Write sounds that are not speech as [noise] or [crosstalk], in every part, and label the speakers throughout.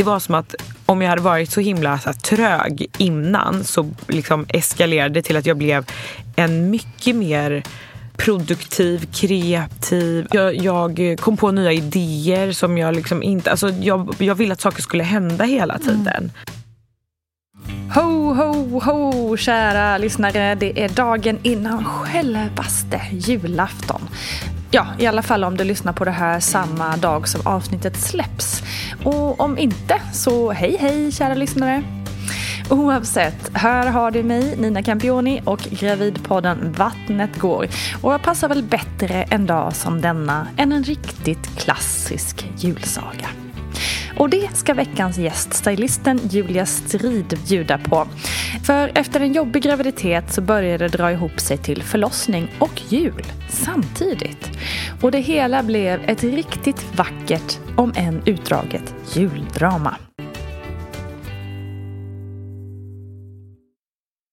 Speaker 1: Det var som att om jag hade varit så himla så här, trög innan så liksom eskalerade det till att jag blev en mycket mer produktiv, kreativ. Jag, jag kom på nya idéer som jag liksom inte... Alltså jag, jag ville att saker skulle hända hela tiden.
Speaker 2: Ho, ho, ho, kära lyssnare. Det är dagen innan självaste julafton. Ja, i alla fall om du lyssnar på det här samma dag som avsnittet släpps. Och om inte, så hej hej kära lyssnare. Oavsett, här har du mig, Nina Campioni och Gravidpodden Vattnet går. Och jag passar väl bättre en dag som denna än en riktigt klassisk julsaga. Och det ska veckans gäst, stylisten Julia Strid, bjuda på. För efter en jobbig graviditet så började det dra ihop sig till förlossning och jul samtidigt. Och det hela blev ett riktigt vackert, om än utdraget, juldrama.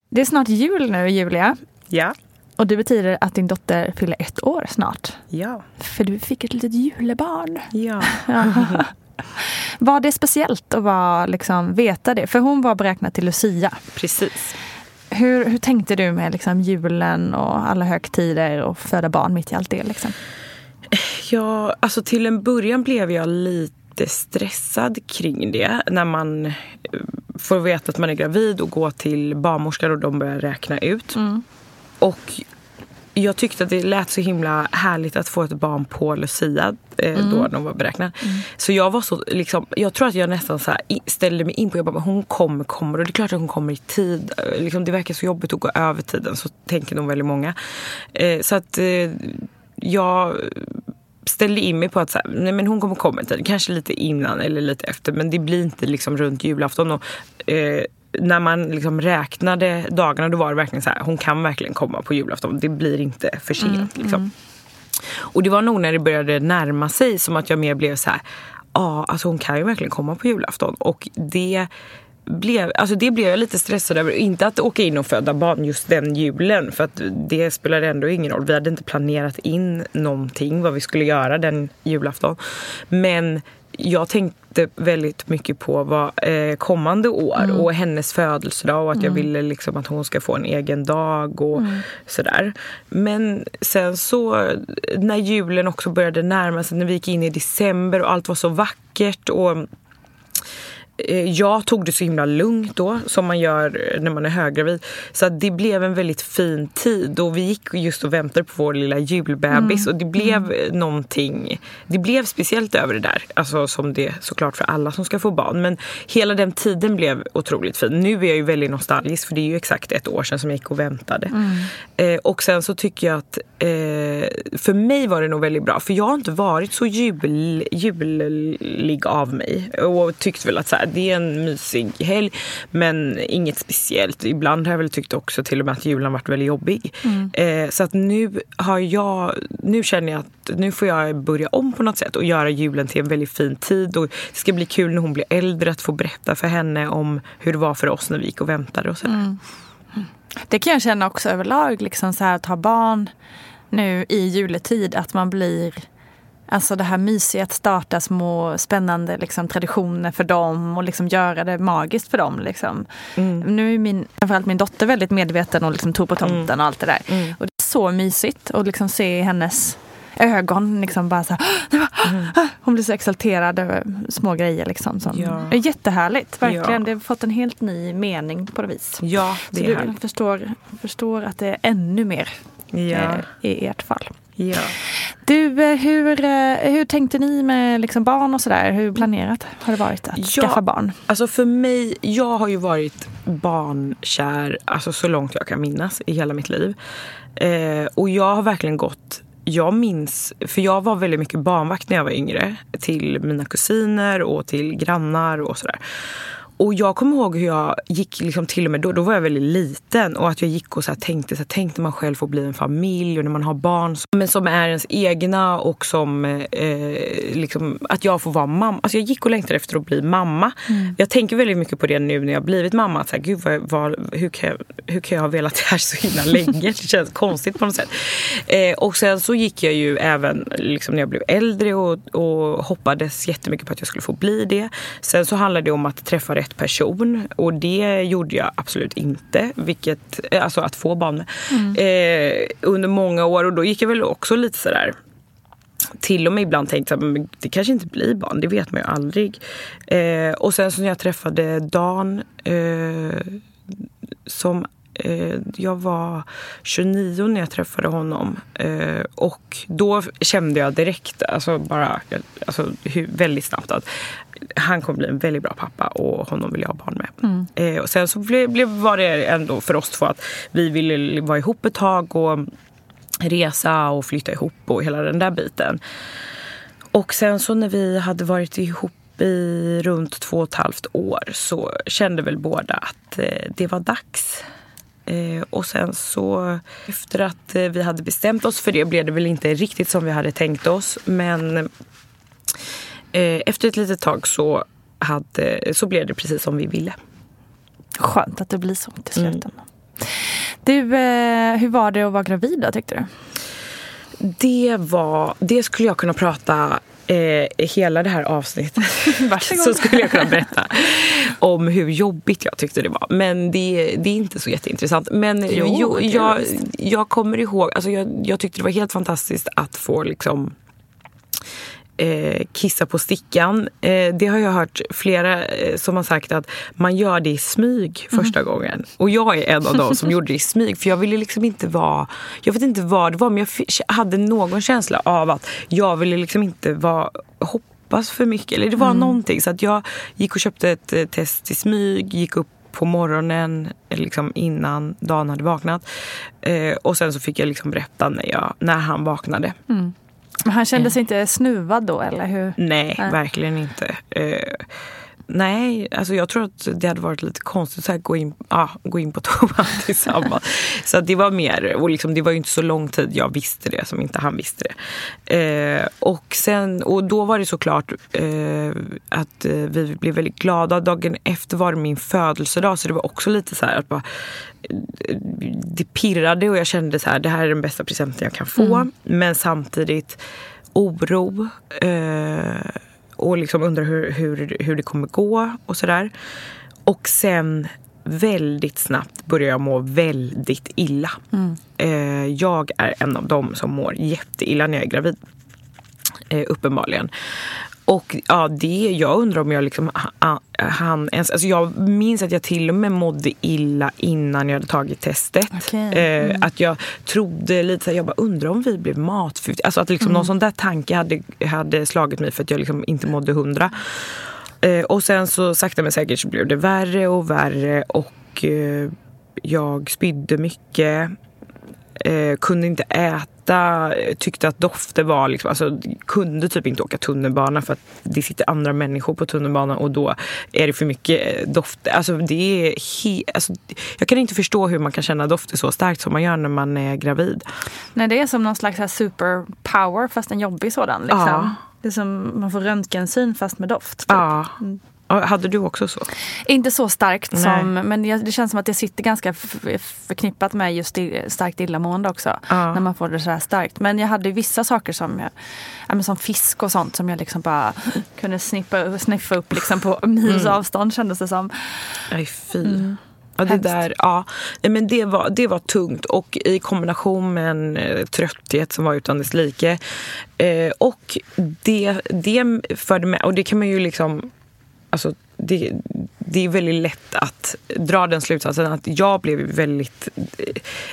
Speaker 2: Det är snart jul nu, Julia.
Speaker 1: Ja.
Speaker 2: Och det betyder att din dotter fyller ett år snart.
Speaker 1: Ja.
Speaker 2: För du fick ett litet julebarn.
Speaker 1: Ja. [laughs] [laughs]
Speaker 2: Var det speciellt att vara, liksom, veta det? För hon var beräknad till Lucia.
Speaker 1: Precis.
Speaker 2: Hur, hur tänkte du med liksom, julen och alla högtider och föda barn mitt i allt det? Liksom?
Speaker 1: Ja, alltså till en början blev jag lite stressad kring det. När man eh, får veta att man är gravid och går till barnmorskan och de börjar räkna ut. Och jag tyckte att det lät så himla härligt att få ett barn på Lucia eh, då de var beräknad. Så jag var så liksom, jag tror att jag nästan så här, ställde mig in på, jag bara, hon kommer, kommer och det är klart att hon kommer i tid. Eh, Liksom, det verkar så jobbigt att gå över tiden, så tänker nog väldigt många. Eh, så att eh, jag ställde in mig på att så här, nej, men hon kommer komma i tid. Kanske lite innan eller lite efter men det blir inte liksom runt julafton. Och, eh, när man liksom räknade dagarna då var det verkligen så här, hon kan verkligen komma på julafton. Det blir inte för sent. liksom. Och det var nog när det började närma sig som att jag mer blev så här, ja alltså hon kan ju verkligen komma på julafton. Och det blev, alltså det blev jag lite stressad över. Inte att åka in och föda barn just den julen för att det spelade ändå ingen roll. Vi hade inte planerat in någonting vad vi skulle göra den julafton. Men jag tänkte väldigt mycket på vad, eh, kommande år och hennes födelsedag och att jag ville liksom att hon ska få en egen dag och sådär. Men sen så när julen också började närma sig, när vi gick in i december och allt var så vackert och jag tog det så himla lugnt då, som man gör när man är höggravid. Så det blev en väldigt fin tid och vi gick just och väntade på vår lilla julbebis och det blev mm. någonting, det blev speciellt över det där. Alltså som det såklart för alla som ska få barn. Men hela den tiden blev otroligt fin. Nu är jag ju väldigt nostalgisk för det är ju exakt ett år sedan som jag gick och väntade. Mm. Eh, och sen så tycker jag att eh, för mig var det nog väldigt bra för jag har inte varit så jul, julig av mig och tyckt väl att så här, det är en mysig helg men inget speciellt. Ibland har jag väl tyckt också till och med att julen varit väldigt jobbig. Mm. Eh, så att nu har jag, nu känner jag att nu får jag börja om på något sätt och göra julen till en väldigt fin tid och det ska bli kul när hon blir äldre att få berätta för henne om hur det var för oss när vi gick och väntade och sådär. Mm.
Speaker 2: Det kan jag känna också överlag, liksom så här, att ha barn nu i juletid, att man blir Alltså det här mysiga att starta små spännande liksom, traditioner för dem och liksom göra det magiskt för dem. Liksom. Mm. Nu är min, framförallt min dotter väldigt medveten och liksom tror på tomten mm. och allt det där. Mm. Och det är så mysigt att liksom se hennes ögon liksom bara så här, [gasps] mm. [gasps] Hon blir så exalterad över små grejer liksom. Som, ja. Det är jättehärligt, verkligen. Ja. Det har fått en helt ny mening på det vis.
Speaker 1: Ja, det
Speaker 2: så är du förstår, förstår att det är ännu mer ja. eh, i ert fall.
Speaker 1: Ja.
Speaker 2: Du, eh, hur, eh, hur tänkte ni med liksom barn och sådär? Hur planerat har det varit att ja, skaffa barn?
Speaker 1: Alltså för mig, jag har ju varit barnkär alltså så långt jag kan minnas i hela mitt liv. Eh, och jag har verkligen gått jag minns, för jag var väldigt mycket barnvakt när jag var yngre till mina kusiner och till grannar och sådär. Och jag kommer ihåg hur jag gick liksom till och med då, då var jag väldigt liten och att jag gick och så tänkte, så här, tänkte man själv får bli en familj och när man har barn men som är ens egna och som eh, liksom, att jag får vara mamma. Alltså jag gick och längtade efter att bli mamma. Mm. Jag tänker väldigt mycket på det nu när jag blivit mamma. Att så här, Gud, vad, vad, hur, kan jag, hur kan jag ha velat det här så himla [laughs] länge? Det känns konstigt på något sätt. Eh, och sen så gick jag ju även liksom, när jag blev äldre och, och hoppades jättemycket på att jag skulle få bli det. Sen så handlade det om att träffa rätt rätt person. Och det gjorde jag absolut inte. Vilket, eh, alltså att få barn mm. eh, under många år. Och då gick jag väl också lite sådär till och med ibland tänkte att det kanske inte blir barn, det vet man ju aldrig. Eh, och sen så när jag träffade Dan eh, som eh, jag var 29 när jag träffade honom. Eh, och då kände jag direkt, alltså bara alltså, väldigt snabbt att han kommer bli en väldigt bra pappa och honom vill jag ha barn med. Mm. Eh, och sen så blev, blev, var det ändå för oss två att vi ville vara ihop ett tag och resa och flytta ihop och hela den där biten. Och sen så när vi hade varit ihop i runt två och ett halvt år så kände väl båda att eh, det var dags. Eh, och sen så efter att eh, vi hade bestämt oss för det blev det väl inte riktigt som vi hade tänkt oss. Men efter ett litet tag så, hade, så blev det precis som vi ville.
Speaker 2: Skönt att det blir så till slut. Mm. Du, eh, hur var det att vara gravid då tyckte du?
Speaker 1: Det var, det skulle jag kunna prata eh, hela det här avsnittet [laughs] så skulle jag kunna [laughs] berätta om hur jobbigt jag tyckte det var. Men det, det är inte så jätteintressant. Men jo, jo jag, jag kommer ihåg, alltså jag, jag tyckte det var helt fantastiskt att få liksom eh, kissa på stickan. Eh, det har jag hört flera eh, som har sagt att man gör det i smyg första mm. gången. Och jag är en av dem som [laughs] gjorde det i smyg. För jag ville liksom inte vara... Jag vet inte vad det var men jag hade någon känsla av att jag ville liksom inte vara hoppas för mycket. Eller det var mm. någonting. Så att jag gick och köpte ett eh, test i smyg, gick upp på morgonen liksom innan dagen hade vaknat. Eh, och sen så fick jag liksom berätta när, jag, när han vaknade. Mm.
Speaker 2: Men han kände sig inte snuvad då eller hur?
Speaker 1: Nej, Nej. verkligen inte. Uh, nej, alltså jag tror att det hade varit lite konstigt att gå, in, ah, gå in på [laughs] toan tillsammans. så det var mer, och liksom, det var ju inte så lång tid jag visste det som inte han visste det. Uh, och, sen, och då var det såklart uh, att vi blev väldigt glada. Dagen efter var det min födelsedag så det var också lite så här att bara, det pirrade och jag kände så här, det här är den bästa presenten jag kan få. Mm. Men samtidigt oro eh, och liksom undrar hur, hur, hur det kommer gå och sådär. Och sen väldigt snabbt börjar jag må väldigt illa. Mm. Eh, jag är en av dem som mår jätteilla när jag är gravid. Eh, uppenbarligen. Och ja, det, jag undrar om jag liksom ha- han ens, alltså jag minns att jag till och med mådde illa innan jag hade tagit testet.
Speaker 2: Okej.
Speaker 1: Eh, att jag trodde lite så här, jag bara undrar om vi blev matförgiftiga. Alltså att liksom någon sån där tanke hade, hade slagit mig för att jag liksom inte mådde hundra. Eh, och sen så sakta men säkert så blev det värre och värre och eh, jag spydde mycket. Eh, kunde inte äta, tyckte att dofter var liksom, alltså kunde typ inte åka tunnelbana för att det sitter andra människor på tunnelbanan och då är det för mycket eh, dofter. Alltså det är he- alltså, jag kan inte förstå hur man kan känna dofter så starkt som man gör när man är gravid.
Speaker 2: Nej, det är som någon slags superpower fast en jobbig sådan. Liksom.
Speaker 1: Ja.
Speaker 2: Det är som man får röntgensyn fast med doft. Typ.
Speaker 1: Ja. Hade du också så?
Speaker 2: Inte så starkt,
Speaker 1: Nej.
Speaker 2: som, men det känns som att det sitter ganska förknippat med just starkt illamående också.
Speaker 1: Ja.
Speaker 2: När man får det så här starkt. Men jag hade vissa saker som, jag, som fisk och sånt som jag liksom bara kunde snippa, sniffa upp liksom på mils
Speaker 1: Mm.
Speaker 2: avstånd kändes det som.
Speaker 1: Nej, fy. Ja, det, där, ja. Men det, var, det var tungt och i kombination med en eh, trötthet som var utan dess like. Eh, och det, det förde med, och det kan man ju liksom, alltså det, det är väldigt lätt att dra den slutsatsen att jag blev väldigt eh,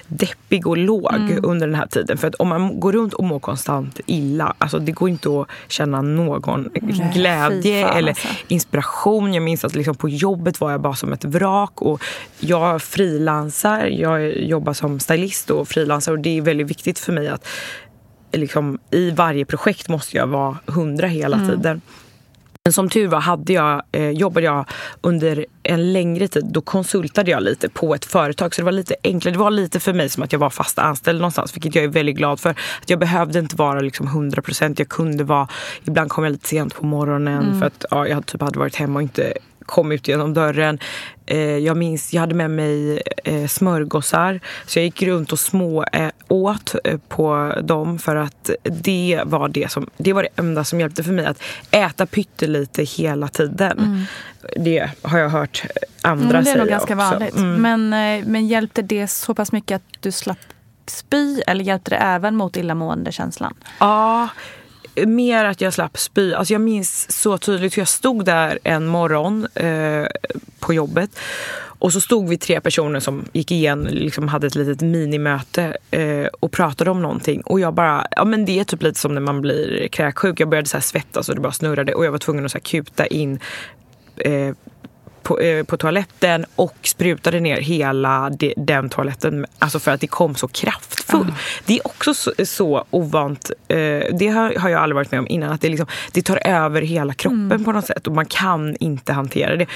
Speaker 1: deppig och låg under den här tiden. För att om man går runt och mår konstant illa, alltså det går inte att känna någon glädje
Speaker 2: fan,
Speaker 1: eller
Speaker 2: alltså.
Speaker 1: inspiration. Jag minns att liksom på jobbet var jag bara som ett vrak. Och jag frilansar, jag jobbar som stylist och frilansar och det är väldigt viktigt för mig att liksom, i varje projekt måste jag vara hundra hela tiden. Men som tur var hade jag, eh, jobbade jag under en längre tid. Då konsultade jag lite på ett företag. Så det var lite enklare. Det var lite för mig som att jag var fast anställd någonstans. Vilket jag är väldigt glad för. Att jag behövde inte vara liksom 100%. Jag kunde vara... Ibland kom jag lite sent på morgonen. För att ja, jag typ hade varit hemma och inte kom ut genom dörren. Eh, jag minns, jag hade med mig eh, smörgåsar. Så jag gick runt och små eh, åt på dem för att det var det som det var det enda som hjälpte för mig att äta pyttelite hela tiden. Det har jag hört andra
Speaker 2: Mm, det är
Speaker 1: säga
Speaker 2: nog ganska
Speaker 1: också.
Speaker 2: vanligt.
Speaker 1: Mm.
Speaker 2: Men, men hjälpte det så pass mycket att du slapp spy eller hjälpte det även mot illamående-känslan?
Speaker 1: Ja, mer att jag slapp spy. Alltså jag minns så tydligt hur jag stod där en morgon eh, på jobbet. Och så stod vi tre personer som gick igen, liksom hade ett litet minimöte eh, och pratade om någonting. Och jag bara, ja men det är typ lite som när man blir kräksjuk. Jag började så här svettas och det bara snurrade och jag var tvungen att så här kuta in eh, på, eh, på toaletten och sprutade ner hela de, den toaletten. Alltså för att det kom så kraftfullt. Det är också så, så ovant. Eh, det har, har jag aldrig varit med om innan. Att det, liksom, det tar över hela kroppen på något sätt. Och man kan inte hantera det.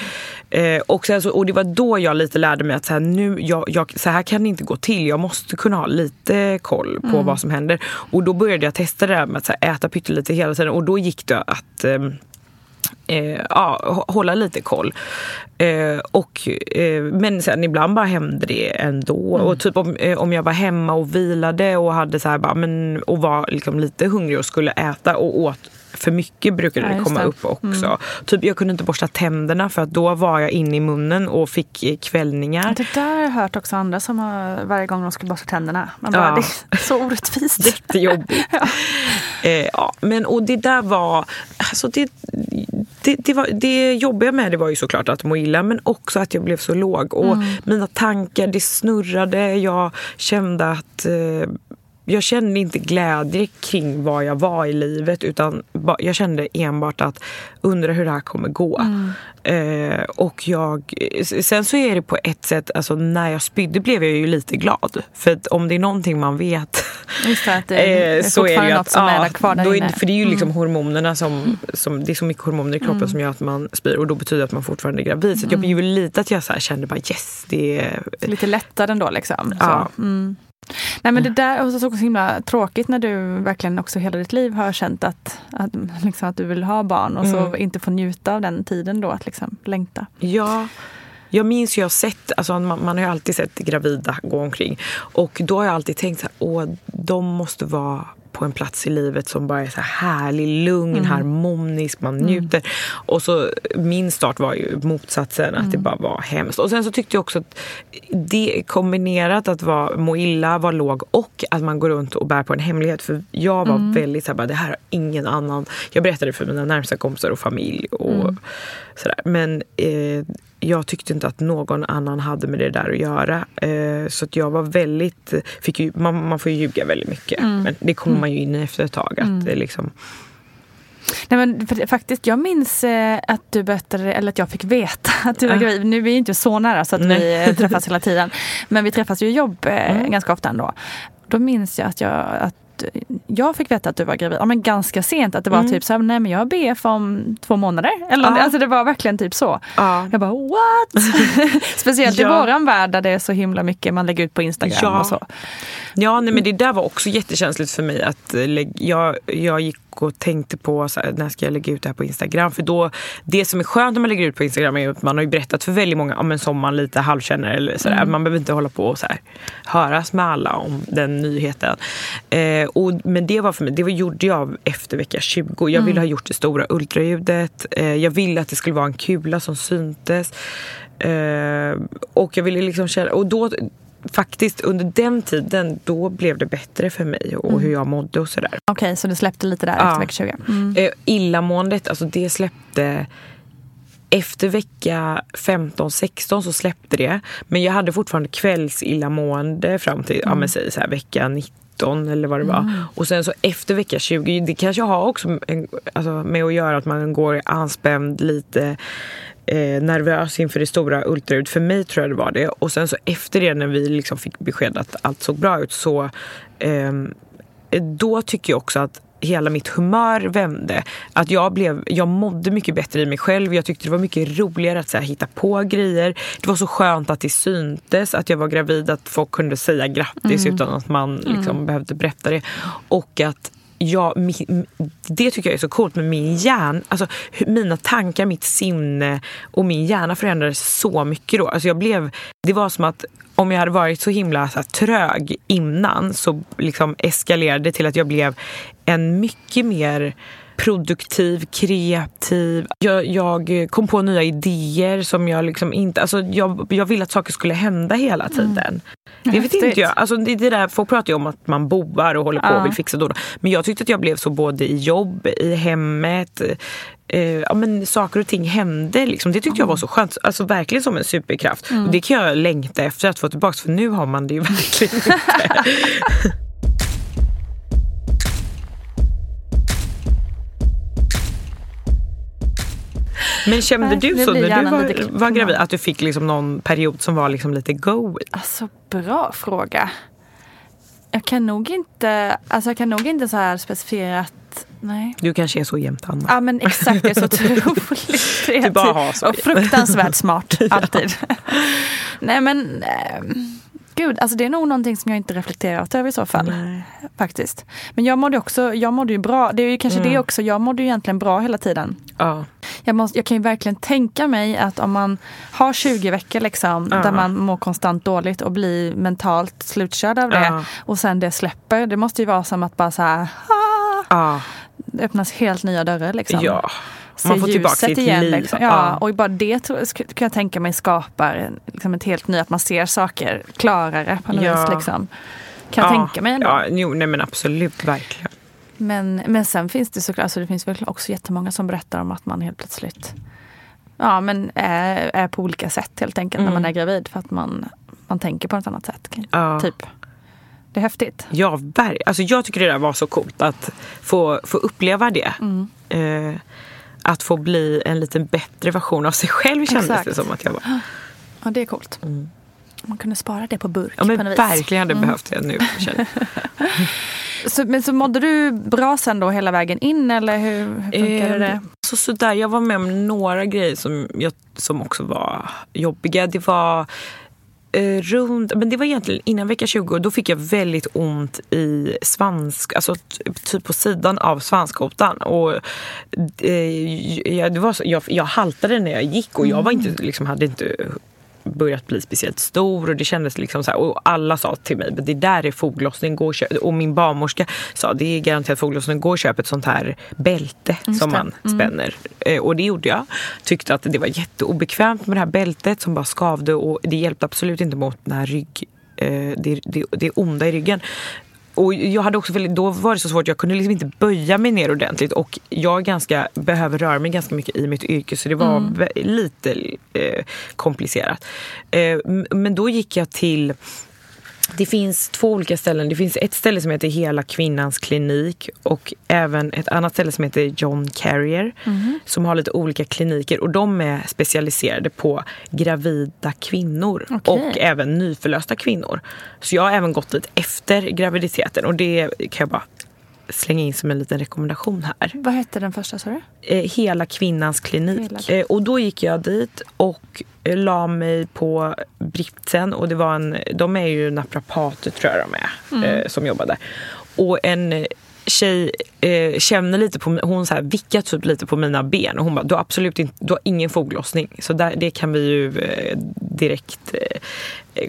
Speaker 1: Eh, och, sen så, och det var då jag lite lärde mig att så här, nu, jag, jag, så här kan det inte gå till. Jag måste kunna ha lite koll på vad som händer. Och då började jag testa det där med att här, äta pyttelite hela tiden. Och då gick det att ehm, eh, ja, hå- hålla lite koll. Eh, och, eh, men sen ibland bara hände det ändå.
Speaker 2: Mm.
Speaker 1: Och typ om, eh, om jag var hemma och vilade och hade så här bara, men, och var liksom lite hungrig och skulle äta och åt för mycket brukade
Speaker 2: Ja,
Speaker 1: det komma upp också. Typ jag kunde inte borsta tänderna för att då var jag inne i munnen och fick eh, kvällningar.
Speaker 2: Det där har jag hört också andra som har varje gång de ska borsta tänderna. Man bara,
Speaker 1: Ja.
Speaker 2: Det är så orättvist. [laughs]
Speaker 1: Jättejobbigt. [laughs] eh, ja, men och det där var... Alltså det, det, det, var, det jobbiga med det var ju såklart att må illa men också att jag blev så låg. Och mina tankar, det snurrade. Jag kände att... Eh, jag kände inte glädje kring var jag var i livet utan jag kände enbart att undra hur det här kommer gå. Eh, och jag, sen så är det på ett sätt, alltså när jag spydde blev jag ju lite glad. För om det är någonting man vet
Speaker 2: Just det, att det [laughs] är
Speaker 1: Eh, så är det ju att,
Speaker 2: är kvar där
Speaker 1: då är.
Speaker 2: Mm.
Speaker 1: det- För det är ju liksom hormonerna som, som, det är så mycket hormoner i kroppen som gör att man spyr och då betyder det att man fortfarande är gravid. Så jag
Speaker 2: Mm.
Speaker 1: blev lite att jag så kände bara yes, det är...
Speaker 2: Lite lättare ändå liksom.
Speaker 1: Ja.
Speaker 2: Så, mm. Nej men det där är också så himla tråkigt när du verkligen också hela ditt liv har känt att, att, liksom att du vill ha barn och så inte får njuta av den tiden då att liksom längta.
Speaker 1: Ja. Jag minns ju jag har sett, alltså man, man har ju alltid sett gravida gå omkring. Och då har jag alltid tänkt åh, de måste vara på en plats i livet som bara är så här härlig, lugn, harmonisk, man njuter. Och så min start var ju motsatsen, att det bara var hemskt. Och sen så tyckte jag också att det kombinerat att vara, må illa, vara låg och att man går runt och bär på en hemlighet. För jag var väldigt så här, bara, det här har ingen annan. Jag berättade för mina närmsta kompisar och familj och sådär. Men eh, jag tyckte inte att någon annan hade med det där att göra. Eh, så att jag var väldigt, fick ju, man, man får ju ljuga väldigt mycket. Men det kommer man ju in i efter ett tag. Att det liksom,
Speaker 2: Nej, men för, faktiskt, jag minns eh, att du berättade, eller att jag fick veta [laughs] att du var
Speaker 1: Ah.
Speaker 2: gravid. Nu är vi inte så nära så att vi eh, träffas hela tiden. Men vi träffas ju i jobb eh,
Speaker 1: Mm.
Speaker 2: ganska ofta ändå. Då minns jag att jag, att jag fick veta att du var gravid, ja, men ganska sent. Att det var typ så här, nej men jag har BF om två månader. Eller,
Speaker 1: Mm. Ja.
Speaker 2: Alltså det var verkligen typ så.
Speaker 1: Ja.
Speaker 2: Jag bara what? [laughs] Speciellt i
Speaker 1: Ja.
Speaker 2: våran värld där det är så himla mycket man lägger ut på Instagram
Speaker 1: Ja.
Speaker 2: och så.
Speaker 1: Ja, nej, men det där var också jättekänsligt för mig. att eh, Jag, jag gick och tänkte på så här, när ska jag lägga ut det här på Instagram. För då, Det som är skönt när man lägger ut på Instagram är att man har ju berättat för väldigt många ja, men som man lite halvkänner. Eller så där. Man behöver inte hålla på och så här, höras med alla om den nyheten. Eh, och, men det var för mig, det var, gjorde jag efter vecka 20. Jag ville ha gjort det stora ultraljudet. Eh, jag ville att det skulle vara en kula som syntes. Eh, och jag ville liksom känna, och då faktiskt under den tiden då blev det bättre för mig och hur jag mådde och sådär.
Speaker 2: Okej, så du släppte lite där
Speaker 1: Ja.
Speaker 2: efter vecka 20. Mm.
Speaker 1: Eh, illamåendet, alltså det släppte efter vecka 15-16 så släppte det. Men jag hade fortfarande kvällsillamående fram till ja, men säg så här, vecka 19 eller vad det var. Och sen så efter vecka 20, det kanske har också alltså, med att göra att man går anspänd lite eh, nervös inför det stora ultraljudet. För mig tror jag det var det. Och sen så efter det när vi liksom fick besked att allt såg bra ut så ehm, då tycker jag också att hela mitt humör vände. Att jag, blev, jag mådde mycket bättre i mig själv. Jag tyckte det var mycket roligare att så här, hitta på grejer. Det var så skönt att det syntes att jag var gravid. Att folk kunde säga grattis utan att man liksom behövde berätta det. Och att jag, det tycker jag är så coolt med min hjärna. Alltså, mina tankar, mitt sinne och min hjärna förändrades så mycket då. Alltså jag blev, det var som att om jag hade varit så himla så här, trög innan så liksom eskalerade det till att jag blev en mycket mer produktiv, kreativ. Jag, jag kom på nya idéer som jag liksom inte... Alltså jag, jag ville att saker skulle hända hela tiden. Det vet
Speaker 2: Häftigt.
Speaker 1: inte jag. Alltså det, det där, folk pratar ju om att man boar och håller på
Speaker 2: Ja.
Speaker 1: och vill fixa då. Men jag tyckte att jag blev så både i jobb, i hemmet. Eh, ja, men saker och ting hände. Liksom. Det tyckte jag var så skönt. Alltså verkligen som en superkraft. Och det kan jag längta efter att få tillbaka. För nu har man det ju [laughs] verkligen inte. Men kände
Speaker 2: Nej,
Speaker 1: du så när du var, var gravid? Att du fick liksom någon period som var liksom lite go?
Speaker 2: Alltså bra fråga. Jag kan nog inte, alltså jag kan nog inte så här specificerat, nej.
Speaker 1: Du kanske är så jämt Anna.
Speaker 2: Ja men exakt, jag är så [laughs] otroligt kreativ. Och fruktansvärt smart, [laughs] alltid. nej men, ehm, gud, alltså det är nog någonting som jag inte reflekterat över i så fall. Faktiskt. Men jag mådde också, jag mådde ju bra, det är ju kanske
Speaker 1: Mm.
Speaker 2: det också, jag mådde ju egentligen bra hela tiden.
Speaker 1: Ja.
Speaker 2: Jag, måste, jag kan ju verkligen tänka mig att om man har 20 veckor liksom,
Speaker 1: Ja.
Speaker 2: där man mår konstant dåligt och blir mentalt slutkörd av det
Speaker 1: Ja.
Speaker 2: och sen det släpper. Det måste ju vara som att bara så här, ah, öppnas helt nya dörrar. Liksom.
Speaker 1: ja.
Speaker 2: Se
Speaker 1: Man får tillbaka
Speaker 2: ljuset
Speaker 1: sitt
Speaker 2: igen.
Speaker 1: liv.
Speaker 2: Liksom. Ja, Och bara det kan jag tänka mig skapar liksom ett helt nytt, att man ser saker klarare på något
Speaker 1: Ja.
Speaker 2: vis. Liksom. Kan jag
Speaker 1: ja.
Speaker 2: tänka mig ändå.
Speaker 1: Ja, jo, nej men absolut, verkligen.
Speaker 2: Men, men sen finns det såklart, alltså det finns väl också jättemånga som berättar om att man helt plötsligt ja, men är, är på olika sätt helt enkelt när man är gravid. För att man, man tänker på ett annat sätt.
Speaker 1: Mm. Ja.
Speaker 2: Typ. Det är häftigt.
Speaker 1: Ja, alltså jag tycker det där var så coolt att få, få uppleva det.
Speaker 2: Mm.
Speaker 1: Eh, att få bli en lite bättre version av sig själv kändes
Speaker 2: Exakt.
Speaker 1: det som att jag var. [gasps]
Speaker 2: Ja, det är coolt. Man kunde spara det på burk
Speaker 1: Ja men
Speaker 2: på något. Mm.
Speaker 1: verkligen hade behövt det nu. [laughs]
Speaker 2: Så, men så mådde du bra sen då hela vägen in eller hur, hur funkade det?
Speaker 1: Eh, Så sådär, jag var med om några grejer som, jag, som också var jobbiga. Det var eh, runt, men det var egentligen innan vecka 20 och då fick jag väldigt ont i svansk, alltså typ på sidan av svanskotan. Och, eh, jag, det var så, jag, jag haltade när jag gick och jag var inte, liksom, hade inte börjat bli speciellt stor och det kändes liksom så här, och alla sa till mig det där är foglossning, gå och, köp, och min barnmorska sa det är garanterat foglossning, gå och köp ett sånt här bälte som man spänner. Eh, och det gjorde jag. Tyckte att det var jätteobekvämt med det här bältet som bara skavde och det hjälpte absolut inte mot den här rygg eh, det, det, det onda i ryggen. Och jag hade också väldigt, då var det så svårt, jag kunde liksom inte böja mig ner ordentligt och jag ganska, behöver röra mig ganska mycket i mitt yrke så det var vä- lite eh, komplicerat. Eh, men då gick jag till det finns två olika ställen. Det finns ett ställe som heter Hela kvinnans klinik och även ett annat ställe som heter John Carrier som har lite olika kliniker och de är specialiserade på gravida kvinnor
Speaker 2: Okej.
Speaker 1: och även nyförlösta kvinnor. Så jag har även gått dit efter graviditeten och det kan jag bara slänga in som en liten rekommendation här
Speaker 2: Vad hette den första sa du?
Speaker 1: eh, Hela kvinnans klinik.
Speaker 2: Hela-
Speaker 1: Eh, och då gick jag dit och eh, la mig på britsen. Och det var en, de är ju naprapater tror jag de är,
Speaker 2: Mm.
Speaker 1: som jobbar där. Och en tjej eh, känner lite på, hon så här vickar typ lite på mina ben och hon bara, du har absolut inte, du har ingen foglossning. Så där, det kan vi ju eh, direkt eh,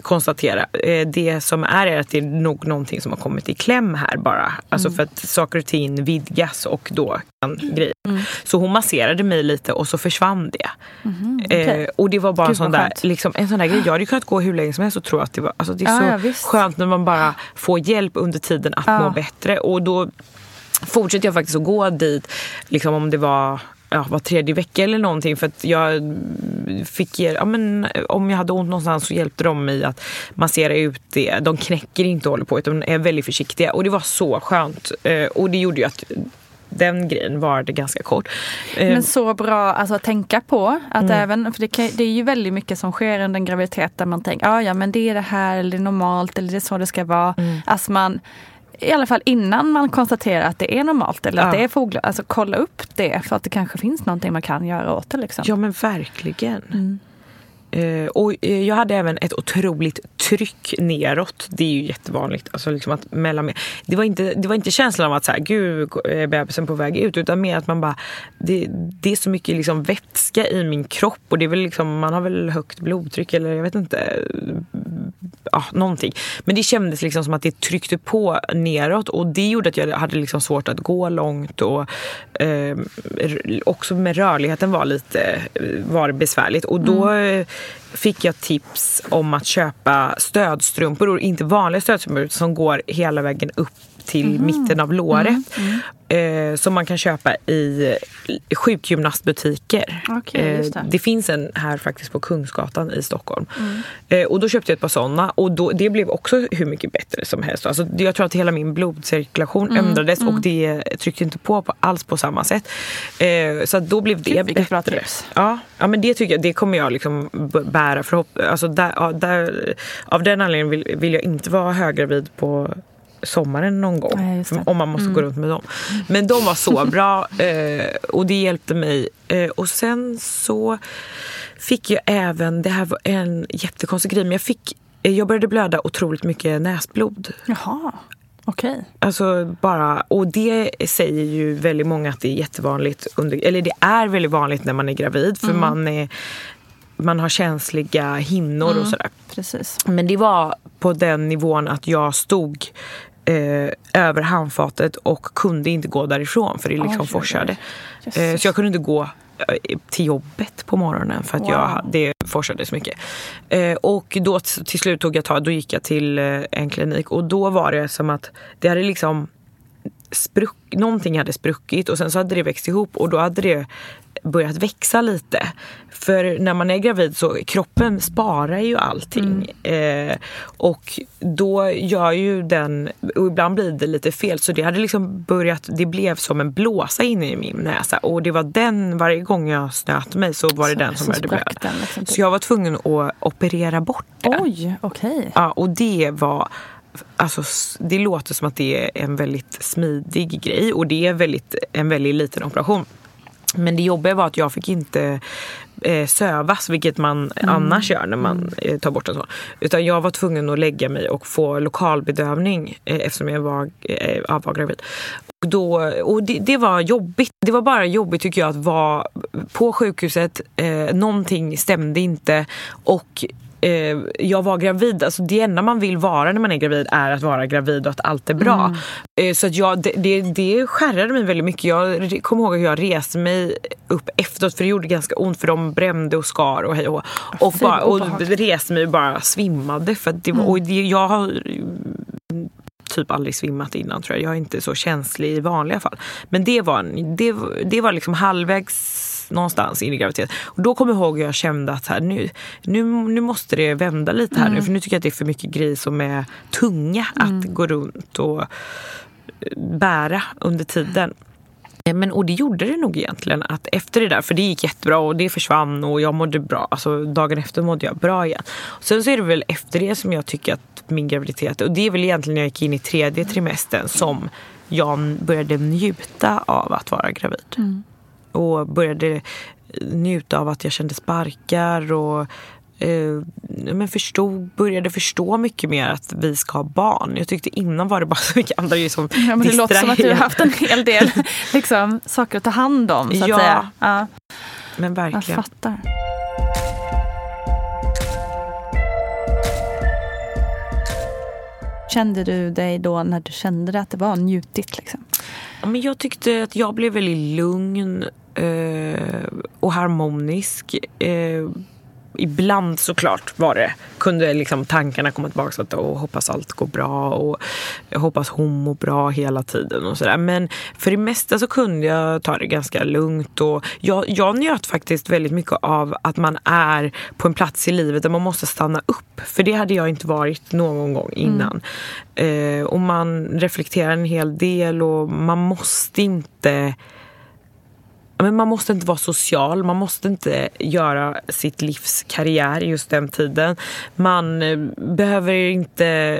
Speaker 1: konstatera. Eh, det som är är att det är nog någonting som har kommit i kläm här bara. Alltså
Speaker 2: Mm.
Speaker 1: för att saker och ting vidgas och då kan grejer. Så hon masserade mig lite och så försvann det. eh, och det var bara en sån, där, liksom, en sån där grej. Jag hade ju kunnat gå hur länge som helst och tro att det var alltså det är
Speaker 2: Ja,
Speaker 1: så
Speaker 2: ja, visst.
Speaker 1: skönt när man bara får hjälp under tiden att
Speaker 2: Ja.
Speaker 1: må bättre. Och då fortsätter jag faktiskt att gå dit liksom om det var ja, var tredje vecka eller någonting för att jag fick ja, men, om jag hade ont någonstans så hjälpte de mig att massera ut det. De knäcker inte och håller på utan de är väldigt försiktiga och det var så skönt Eh, och det gjorde ju att den grejen varade ganska kort. Eh,
Speaker 2: Men så bra alltså, att tänka på. Att
Speaker 1: Mm.
Speaker 2: även, för det, kan, det är ju väldigt mycket som sker under en graviditet där man tänker ah, ja men det är det här eller det är normalt eller det är så det ska vara.
Speaker 1: Mm.
Speaker 2: Alltså man, I alla fall innan man konstaterar att det är normalt eller att
Speaker 1: Ja.
Speaker 2: det är foglar. Alltså kolla upp det för att det kanske finns någonting man kan göra åt det. Liksom.
Speaker 1: Ja men verkligen.
Speaker 2: Mm.
Speaker 1: Eh, och eh, jag hade även ett otroligt tryck neråt. Det är ju jättevanligt. Alltså liksom att mellan, det, var inte, det var inte känslan av att så här, gud är bebisen på väg ut utan mer att man bara det, det är så mycket liksom vätska i min kropp och det är väl liksom, man har väl högt blodtryck eller jag vet inte ja, någonting. Men det kändes liksom som att det tryckte på neråt och det gjorde att jag hade liksom svårt att gå långt och eh, också med rörligheten var lite var besvärligt och då eh, fick jag tips om att köpa stödstrumpor och inte vanliga stödstrumpor som går hela vägen upp till mitten av låret. Eh, som man kan köpa i sjukgymnastbutiker.
Speaker 2: Okej, just det.
Speaker 1: Eh, det finns en här faktiskt på Kungsgatan i Stockholm. Eh, och då köpte jag ett par sådana och då, det blev också hur mycket bättre som helst. Alltså, jag tror att hela min blodcirkulation
Speaker 2: Mm,
Speaker 1: ändrades och det tryckte inte på, på alls på samma sätt. Eh, så då blev det
Speaker 2: Gud, vilket bra
Speaker 1: bättre.
Speaker 2: tips.
Speaker 1: Ja, ja, men det tycker jag, det kommer jag liksom bära förhopp- alltså där, där, Av den anledningen vill, vill jag inte vara höggravid på sommaren någon gång.
Speaker 2: Det.
Speaker 1: om man måste gå runt med dem. Men de var så bra [laughs] eh, och det hjälpte mig. Eh, och sen så fick jag även, det här var en jättekonstig grej, men jag fick eh, jag började blöda otroligt mycket näsblod.
Speaker 2: Jaha, okej.
Speaker 1: Alltså bara, och det säger ju väldigt många att det är jättevanligt, under, eller det är väldigt vanligt när man är gravid för man, är, man har känsliga hinnor och sådär.
Speaker 2: Precis.
Speaker 1: Men det var på den nivån att jag stod eh, över handfatet och kunde inte gå därifrån för det liksom
Speaker 2: oj.
Speaker 1: forsade. Eh, så jag kunde inte gå eh, till jobbet på morgonen för att
Speaker 2: Wow.
Speaker 1: jag, det forsade så mycket. Eh, och då till slut tog jag tag, då gick jag till eh, en klinik och då var det som att det hade liksom spruck, någonting hade spruckit och sen så hade det växt ihop och då hade det börjat växa lite. För när man är gravid så kroppen sparar ju allting. Eh, och då gör ju den, och ibland blir det lite fel så det hade liksom börjat, det blev som en blåsa inne i min näsa och det var den, varje gång jag snöt mig så var det
Speaker 2: Så-
Speaker 1: den som började blöda.
Speaker 2: den liksom typ.
Speaker 1: Så jag var tvungen att operera bort det.
Speaker 2: Oj, okej.
Speaker 1: Ja, och det var... Alltså, det låter som att det är en väldigt smidig grej och det är väldigt, en väldigt liten operation. Men det jobbiga var att jag fick inte eh, sövas, vilket man annars gör när man eh, tar bort en sån. Utan jag var tvungen att lägga mig och få lokalbedövning eh, eftersom jag var, eh, var gravid. Och, då, och det, det var jobbigt. Det var bara jobbigt tycker jag att vara på sjukhuset. Eh, någonting stämde inte och eh, jag var gravid. Alltså det enda man vill vara när man är gravid är att vara gravid och att allt är bra.
Speaker 2: Mm.
Speaker 1: Eh, så att jag, det, det, det skärrade mig väldigt mycket. Jag kommer ihåg att jag reste mig upp efteråt för det gjorde ganska ont för de brände och skar och hej och och, bara, och reste mig och bara svimmade. För det, var- och det, jag har typ aldrig svimmat innan tror jag. Jag är inte så känslig i vanliga fall. Men det var, det, det var liksom halvvägs någonstans in i graviditet. Och då kommer jag ihåg att jag kände att här, nu, nu, nu måste det vända lite här nu. För nu tycker jag att det är för mycket grejer som är tunga att gå runt och eh, bära under tiden. Men, och det gjorde det nog egentligen. Att efter det där, för det gick jättebra och det försvann och jag mådde bra. Alltså dagen efter mådde jag bra igen. Sen så är det väl efter det som jag tycker att min graviditet, och det är väl egentligen när jag gick in i tredje trimestern som jag började njuta av att vara gravid. Och började njuta av att jag kände sparkar och eh, men förstod, började förstå mycket mer att vi ska ha barn. Jag tyckte innan var det bara [laughs] så mycket andra grejer som
Speaker 2: Ja, men det låter som att du har haft en hel del liksom, saker att ta hand om. Så att
Speaker 1: Ja.
Speaker 2: säga. Ja,
Speaker 1: Men
Speaker 2: jag
Speaker 1: verkligen.
Speaker 2: fattar. Kände du dig då när du kände att det var njutigt? Liksom?
Speaker 1: Ja, men jag tyckte att jag blev väldigt lugn eh, och harmonisk. Eh, ibland såklart var det, kunde liksom tankarna komma tillbaka att och hoppas allt går bra och hoppas hon mår bra hela tiden och sådär. Men för det mesta så kunde jag ta det ganska lugnt och jag, jag njöt faktiskt väldigt mycket av att man är på en plats i livet där man måste stanna upp. För det hade jag inte varit någon gång innan. Eh, och man reflekterar en hel del och man måste inte men man måste inte vara social, man måste inte göra sitt livs karriär just den tiden. Man eh, behöver inte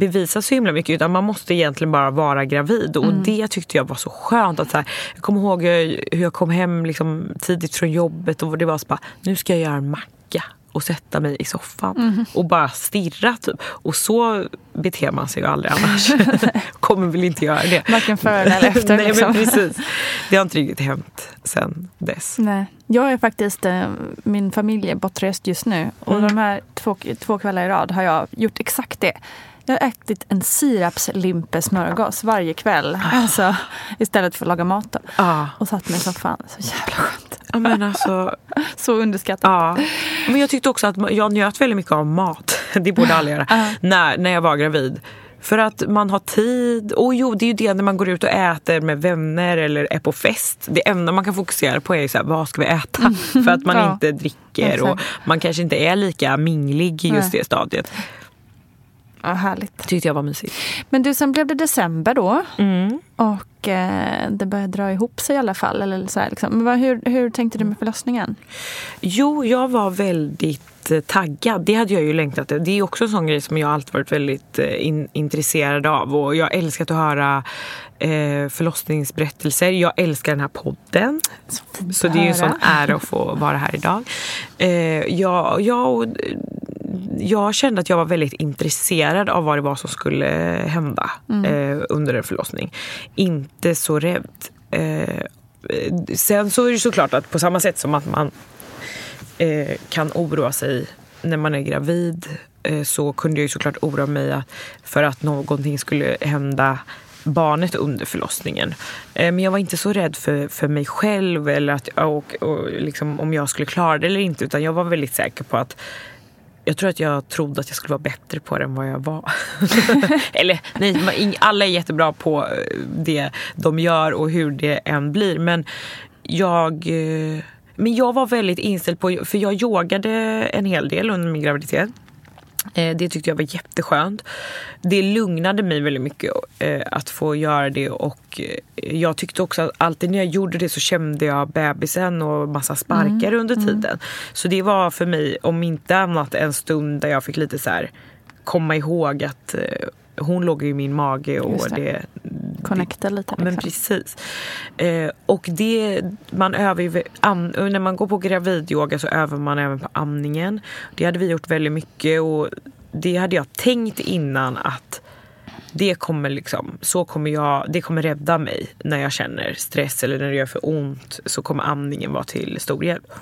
Speaker 1: bevisa så himla mycket utan man måste egentligen bara vara gravid. Och det tyckte jag var så skönt. Att så här, jag kommer ihåg hur jag kom hem liksom tidigt från jobbet och det var så bara, nu ska jag göra en macka och sätta mig i soffan och bara stirra typ. Och så beter man sig ju aldrig annars. [laughs] kommer väl inte göra det.
Speaker 2: Varken före eller [laughs] efter.
Speaker 1: Nej,
Speaker 2: liksom.
Speaker 1: men precis. Det har inte riktigt hänt sen dess.
Speaker 2: Nej. Jag är faktiskt, eh, min familj är bortrest just nu och
Speaker 1: Mm.
Speaker 2: de här två, två kvällar i rad har jag gjort exakt det. Jag har ätit en sirapslimpesmörgås varje kväll. Alltså, istället för att laga mat. Då.
Speaker 1: Ja,
Speaker 2: Och satt mig i soffan. Så jävla skönt.
Speaker 1: Ja men alltså. [laughs]
Speaker 2: Så underskattat.
Speaker 1: Ja. Men jag tyckte också att jag njöt väldigt mycket av mat. [laughs] Det borde alla göra.
Speaker 2: Ja.
Speaker 1: När, när jag var gravid. För att man har tid. Och jo, det är ju det när man går ut och äter med vänner eller är på fest. Det enda man kan fokusera på är så här, vad ska vi äta? För att man [laughs]
Speaker 2: Ja.
Speaker 1: inte dricker och man kanske inte är lika minglig i just
Speaker 2: Nej.
Speaker 1: det stadiet.
Speaker 2: Ja, härligt.
Speaker 1: Tyckte jag var mysigt.
Speaker 2: Men du, sen blev det december då.
Speaker 1: Mm.
Speaker 2: Och eh, det började dra ihop sig i alla fall. Eller så här, liksom. Men vad, hur, hur tänkte du med förlossningen?
Speaker 1: Jo, jag var väldigt eh, taggad. Det hade jag ju längtat. Det är också en sån grej som jag alltid varit väldigt eh, in, intresserad av. Och jag älskar att höra eh, förlossningsberättelser. Jag älskar den här podden. Så det är ju en sån ära att få vara här idag. Eh, jag, jag, jag kände att jag var väldigt intresserad av vad det var som skulle hända eh, under en förlossning. Inte så rädd. Eh, sen så är det såklart att på samma sätt som att man eh, kan oroa sig när man är gravid eh, så kunde jag ju såklart oroa mig för att någonting skulle hända barnet under förlossningen. Eh, men jag var inte så rädd för, för mig själv eller att, och, och liksom, om jag skulle klara det eller inte utan jag var väldigt säker på att jag tror att jag trodde att jag skulle vara bättre på det än vad jag var. [laughs] Eller nej, alla är jättebra på eh, det de gör och hur det än blir. Men jag, eh, men jag var väldigt inställd på, för jag yogade en hel del under min graviditet. Eh, Det tyckte jag var jätteskönt. Det lugnade mig väldigt mycket eh, att få göra det och eh, jag tyckte också att alltid när jag gjorde det så kände jag bebisen och massa sparkar under tiden. Så det var för mig, om inte annat, en stund där jag fick lite så här komma ihåg att hon låg i min mage och
Speaker 2: det.
Speaker 1: det,
Speaker 2: Connecta lite.
Speaker 1: men
Speaker 2: Liksom.
Speaker 1: precis. Eh, och det, man övar ju, am, när man går på gravidyoga så övar man även på amningen. Det hade vi gjort väldigt mycket och det hade jag tänkt innan att det kommer liksom, så kommer jag, det kommer rädda mig när jag känner stress eller när det gör för ont så kommer amningen vara till stor hjälp.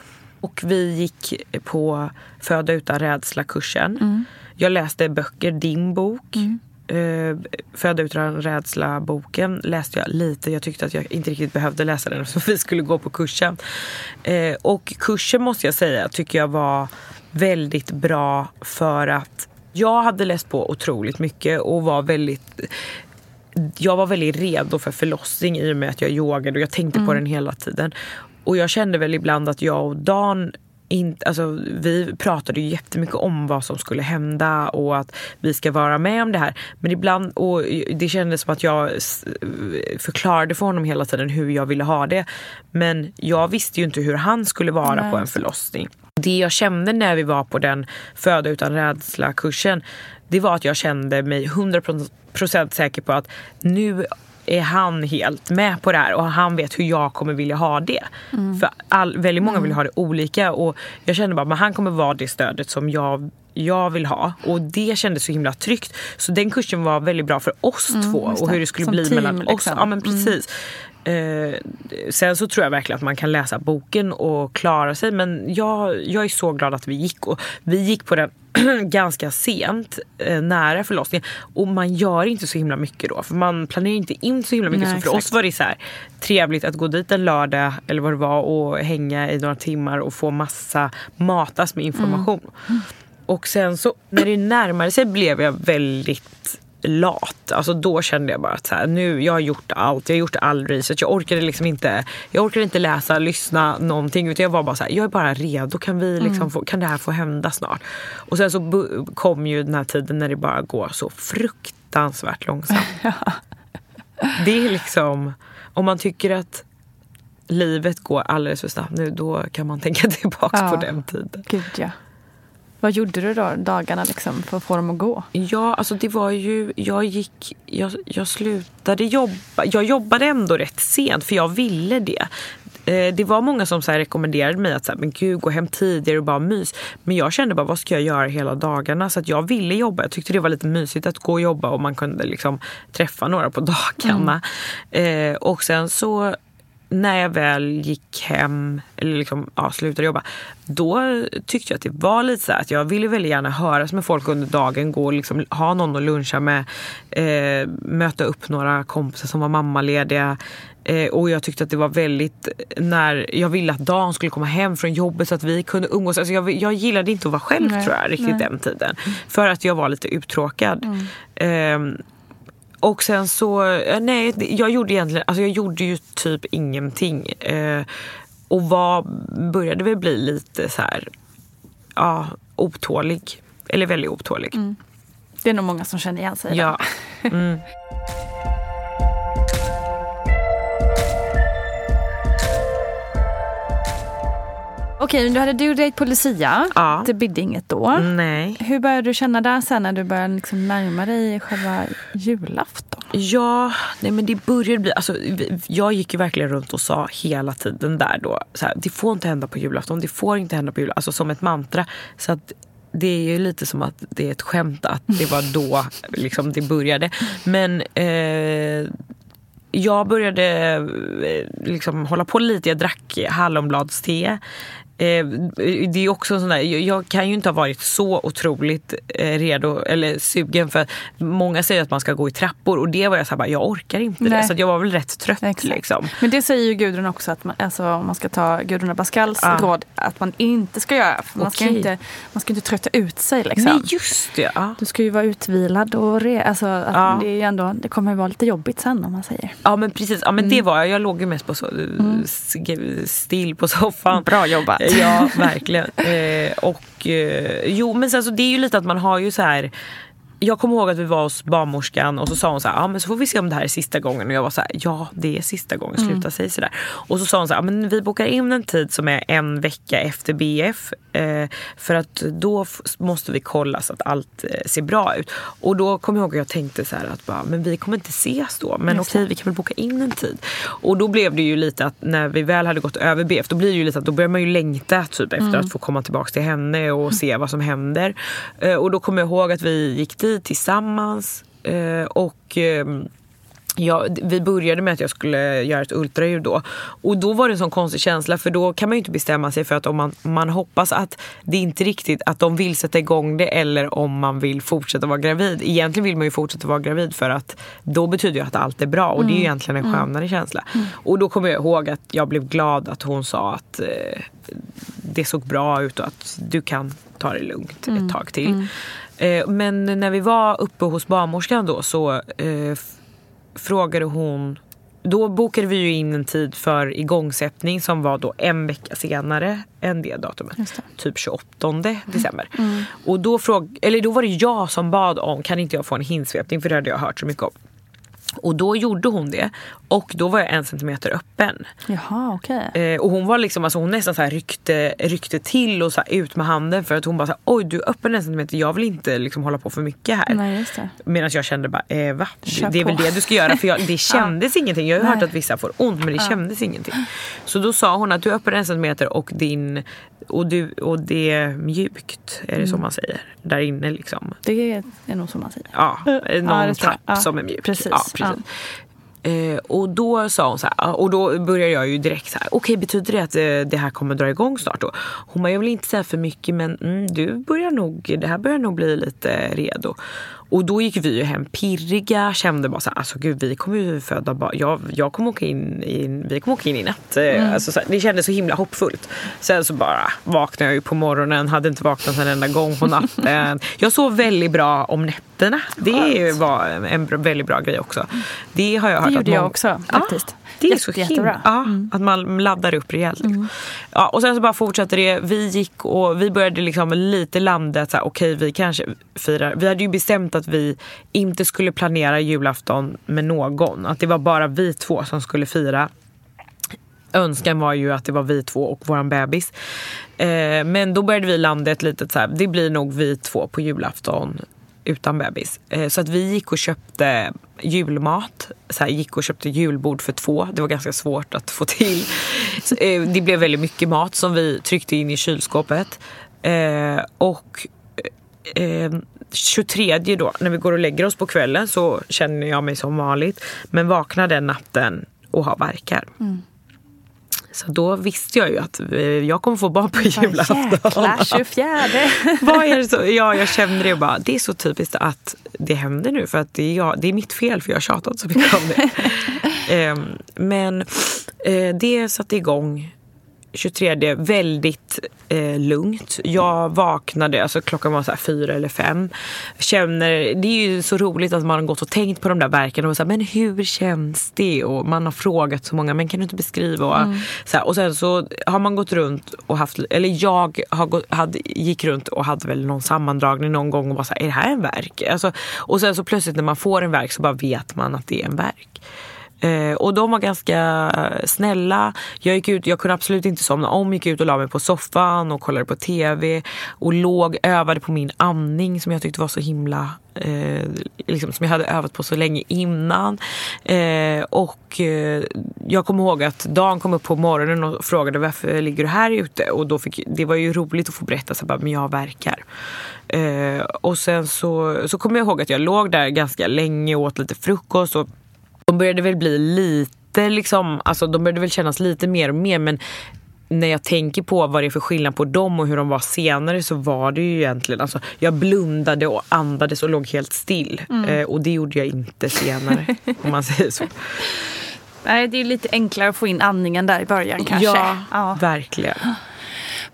Speaker 1: Och vi gick på Föda utan rädsla-kursen. Jag läste böcker, din bok. Uh, Föda utan rädsla-boken läste jag lite. Jag tyckte att jag inte riktigt behövde läsa den [laughs] så vi skulle gå på kursen. Eh, och kursen måste jag säga tycker jag var väldigt bra för att jag hade läst på otroligt mycket och var väldigt jag var väldigt redo för förlossning i och med att jag yogade och jag tänkte på den hela tiden. Och jag kände väl ibland att jag och Dan inte, alltså, vi pratade ju jättemycket om vad som skulle hända och att vi ska vara med om det här. Men ibland, och det kändes som att jag förklarade för honom hela tiden hur jag ville ha det. Men jag visste ju inte hur han skulle vara
Speaker 2: Nej,
Speaker 1: på en förlossning. Det jag kände när vi var på den Föda utan rädsla-kursen det var att jag kände mig 100% säker på att nu är han helt med på det här och han vet hur jag kommer vilja ha det. För all, väldigt många vill ha det olika och jag kände bara att han kommer vara det stödet som jag, jag vill ha. Och det kändes så himla tryggt. Så den kursen var väldigt bra för oss två
Speaker 2: just
Speaker 1: och hur det skulle
Speaker 2: Som
Speaker 1: bli
Speaker 2: team,
Speaker 1: mellan oss.
Speaker 2: liksom.
Speaker 1: Ja men precis. Eh, sen så tror jag verkligen att man kan läsa boken och klara sig men jag, jag är så glad att vi gick. Och vi gick på den [clears throat] ganska sent, eh, nära förlossningen. Och man gör inte så himla mycket då för man planerar inte in så himla mycket.
Speaker 2: Nej,
Speaker 1: så för
Speaker 2: exakt.
Speaker 1: oss var det så här, trevligt att gå dit en lördag eller vad det var och hänga i några timmar och få massa matas med information. Och sen så när det närmade sig blev jag väldigt lat. Alltså då kände jag bara att så här, nu, jag har gjort allt, jag har gjort all research. Jag orkade liksom inte, jag orkade inte läsa, lyssna någonting. Utan jag var bara så här, jag är bara redo. Kan, vi liksom få, kan det här få hända snart? Och sen så kom ju den här tiden när det bara går så fruktansvärt långsamt. [laughs] Det är liksom, om man tycker att livet går alldeles för snabbt nu, då kan man tänka [laughs] tillbaka
Speaker 2: Ja.
Speaker 1: på den tiden.
Speaker 2: Gud ja. Vad gjorde du då dagarna liksom för att få dem att gå?
Speaker 1: Ja, alltså det var ju, jag gick, jag, jag slutade jobba, jag jobbade ändå rätt sent för jag ville det. Eh, Det var många som så rekommenderade mig att så här, men gud, gå hem tidigare och bara mys. Men jag kände bara, vad ska jag göra hela dagarna? Så att jag ville jobba. Jag tyckte det var lite mysigt att gå och jobba och man kunde liksom träffa några på dagarna. Eh, och sen så när jag väl gick hem, eller liksom, ja, slutade jobba, då tyckte jag att det var lite så att jag ville väldigt gärna höras med folk under dagen, gå och liksom, ha någon att luncha med, eh, möta upp några kompisar som var mammalediga. Eh, och jag tyckte att det var väldigt, när jag ville att Dan skulle komma hem från jobbet så att vi kunde umgås. Alltså jag, jag gillade inte att vara själv
Speaker 2: Nej,
Speaker 1: tror jag riktigt
Speaker 2: nej.
Speaker 1: den tiden. För att jag var lite uttråkad. Ehm, och sen så, nej jag gjorde egentligen, alltså jag gjorde ju typ ingenting. Eh, och var, började väl bli lite så här, ja, otålig. Eller väldigt otålig.
Speaker 2: Det är nog många som känner igen sig i
Speaker 1: Ja. [laughs] Mm.
Speaker 2: Okej, du hade due date på Lucia.
Speaker 1: Ja.
Speaker 2: Det bidde inget då.
Speaker 1: Nej.
Speaker 2: Hur började du känna där sen när du började liksom närma dig själva julafton?
Speaker 1: Ja, nej men det började bli... Alltså, jag gick ju verkligen runt och sa hela tiden där då. Så här, det får inte hända på julafton, det får inte hända på julafton. Alltså som ett mantra. Så att det är ju lite som att det är ett skämt att det var då [laughs] liksom, det började. Men eh, jag började eh, liksom hålla på lite. Jag drack hallonbladste. Eh, det är också en sån där, jag- jag kan ju inte ha varit så otroligt eh, redo eller sugen för många säger att man ska gå i trappor och det var jag så här, bara, jag orkar inte det.
Speaker 2: Nej.
Speaker 1: Så att jag var väl rätt trött liksom.
Speaker 2: Men det säger ju Gudrun också, att man, alltså, om man ska ta Gudrun Abascals
Speaker 1: Ja.
Speaker 2: råd, att man inte ska göra. Man, ska
Speaker 1: Okej.
Speaker 2: inte, man ska inte trötta ut sig. Liksom.
Speaker 1: Nej just det. Ja.
Speaker 2: Du ska ju vara utvilad och re, alltså,
Speaker 1: Ja.
Speaker 2: det, är ändå, det kommer ju vara lite jobbigt sen om man säger.
Speaker 1: Ja men precis, ja, men
Speaker 2: Mm.
Speaker 1: det var jag. Jag låg ju mest på så, still på soffan.
Speaker 2: Bra jobbat.
Speaker 1: Ja, verkligen. Eh, och eh, jo, men sen så alltså, det är ju lite att man har ju så här. Jag kommer ihåg att vi var hos barnmorskan och så sa hon så här, ja men så får vi se om det här är sista gången. Och jag var så här, ja det är sista gången, sluta
Speaker 2: Mm.
Speaker 1: säga sådär. Och så sa hon så här, ja, men vi bokar in en tid som är en vecka efter BF. Eh, för att då måste vi kolla så att allt eh, ser bra ut. Och då kommer jag ihåg att jag tänkte så här att bara, men vi kommer inte ses då. Men
Speaker 2: Just
Speaker 1: okej, vi kan väl boka in en tid. Och då blev det ju lite att när vi väl hade gått över BF, då blir det ju lite att då börjar man ju längta typ efter att få komma tillbaka till henne och se vad som händer. Eh, och då kommer jag ihåg att vi gick dit tillsammans eh, och ehm, Ja, vi började med att jag skulle göra ett ultraljud då. Och då var det en sån konstig känsla för då kan man ju inte bestämma sig för att om man, man hoppas att det inte riktigt att de vill sätta igång det eller om man vill fortsätta vara gravid. Egentligen vill man ju fortsätta vara gravid för att då betyder det att allt är bra och det är ju egentligen en skönare känsla. Och då kommer jag ihåg att jag blev glad att hon sa att eh, det såg bra ut och att du kan ta det lugnt ett tag till. Eh, men när vi var uppe hos barnmorskan då så eh, frågade hon då bokade vi ju in en tid för igångsättning som var då en vecka senare än det datumet. Typ 28 december. Och då, fråg, eller då var det jag som bad om kan inte jag få en hinsvepning för det hade jag hört så mycket om. Och då gjorde hon det och då var jag en centimeter öppen.
Speaker 2: Jaha, okej.
Speaker 1: Eh, och hon var liksom, alltså hon nästan så här ryckte, ryckte till och så ut med handen för att hon bara så här, oj du är öppen en centimeter, jag vill inte liksom hålla på för mycket här.
Speaker 2: Nej, just det.
Speaker 1: Medan jag kände bara, eh, va?
Speaker 2: Kör
Speaker 1: det är väl
Speaker 2: på.
Speaker 1: det du ska göra för jag, det [laughs] kändes ingenting. Jag har ju hört
Speaker 2: Nej.
Speaker 1: att vissa får ont men det kändes ingenting. Så då sa hon att du är öppen en centimeter och din och, du, och det är mjukt, är det så man säger? Där inne liksom.
Speaker 2: Det är, är nog så man säger.
Speaker 1: Ja, någon
Speaker 2: jag.
Speaker 1: tapp
Speaker 2: Ja,
Speaker 1: som är mjuk.
Speaker 2: precis.
Speaker 1: Ja, precis. Eh, och då sa hon så här, och då började jag ju direkt så här, okej betyder det att eh, det här kommer dra igång snart då? Hon bara, jag vill inte säga för mycket men mm, du börjar nog, det här börjar nog bli lite redo. Och då gick vi ju hem pirriga, kände bara så här, alltså gud vi kommer ju föda barn, jag, jag kommer åka in i, vi kommer åka in i natt. Eh, Alltså, så här, det kändes så himla hoppfullt. Sen så bara vaknade jag ju på morgonen, hade inte vaknat en enda gång på natten. [laughs] Jag sov väldigt bra om nätterna. Det var en väldigt bra grej också. Det har jag hört
Speaker 2: Det
Speaker 1: att
Speaker 2: gjorde jag
Speaker 1: många-
Speaker 2: också, faktiskt.
Speaker 1: Det är
Speaker 2: Jätte-
Speaker 1: så
Speaker 2: jättebra.
Speaker 1: himla,
Speaker 2: Mm.
Speaker 1: ja, att man laddar upp rejält. Liksom. Ja, och sen så bara fortsatte det. Vi gick och vi började liksom lite landa att så här, okej vi kanske firar. Vi hade ju bestämt att vi inte skulle planera julafton med någon. Att det var bara vi två som skulle fira. Önskan var ju att det var vi två och våran bebis. Eh, men då började vi landa ett litet så här, det blir nog vi två på julafton utan bebis. Eh, så att vi gick och köpte julmat. Så här, gick och köpte julbord för två. Det var ganska svårt att få till. Så, [laughs] eh, det blev väldigt mycket mat som vi tryckte in i kylskåpet. Eh, och eh, 23 då, när vi går och lägger oss på kvällen så känner jag mig som vanligt. Men vaknar den natten och har verkar. Så då visste jag ju att eh, jag kommer få barn på julafton.
Speaker 2: Jäklar, 24. [laughs]
Speaker 1: Vad är så? Ja, jag kände det bara, det är så typiskt att det händer nu för att det är, jag, det är mitt fel för jag har tjatat så mycket om det. [laughs] Ehm, men eh, det satte igång 23 väldigt eh, lugnt. Jag vaknade, alltså klockan var så här fyra eller fem. Känner, det är ju så roligt att man har gått och tänkt på de där verken och så här, men hur känns det? Och man har frågat så många, men kan du inte beskriva? Och, så här, och sen så har man gått runt och haft, eller jag har gått, hade, gick runt och hade väl någon sammandragning någon gång och var så här, är det här en verk? Alltså, och sen så plötsligt när man får en verk så bara vet man att det är en verk. Eh, och de var ganska snälla. Jag gick ut, jag kunde absolut inte somna om. Gick ut och la mig på soffan och kollade på tv. Och låg, övade på min andning som jag tyckte var så himla... Eh, liksom, som jag hade övat på så länge innan. Eh, och eh, jag kommer ihåg att Dan kom upp på morgonen och frågade varför ligger du här ute? Och då fick, det var ju roligt att få berätta så bara, men jag verkar. Eh, och sen så, så kommer jag ihåg att jag låg där ganska länge och åt lite frukost. Och de började väl bli lite liksom, alltså de började väl kännas lite mer och mer men när jag tänker på vad det är för skillnad på dem och hur de var senare så var det ju egentligen, alltså jag blundade och andades och låg helt still. Eh, och det gjorde jag inte senare [laughs] om man säger så.
Speaker 2: Nej, det är lite enklare att få in andningen där i början kanske.
Speaker 1: Ja,
Speaker 2: Ja.
Speaker 1: verkligen.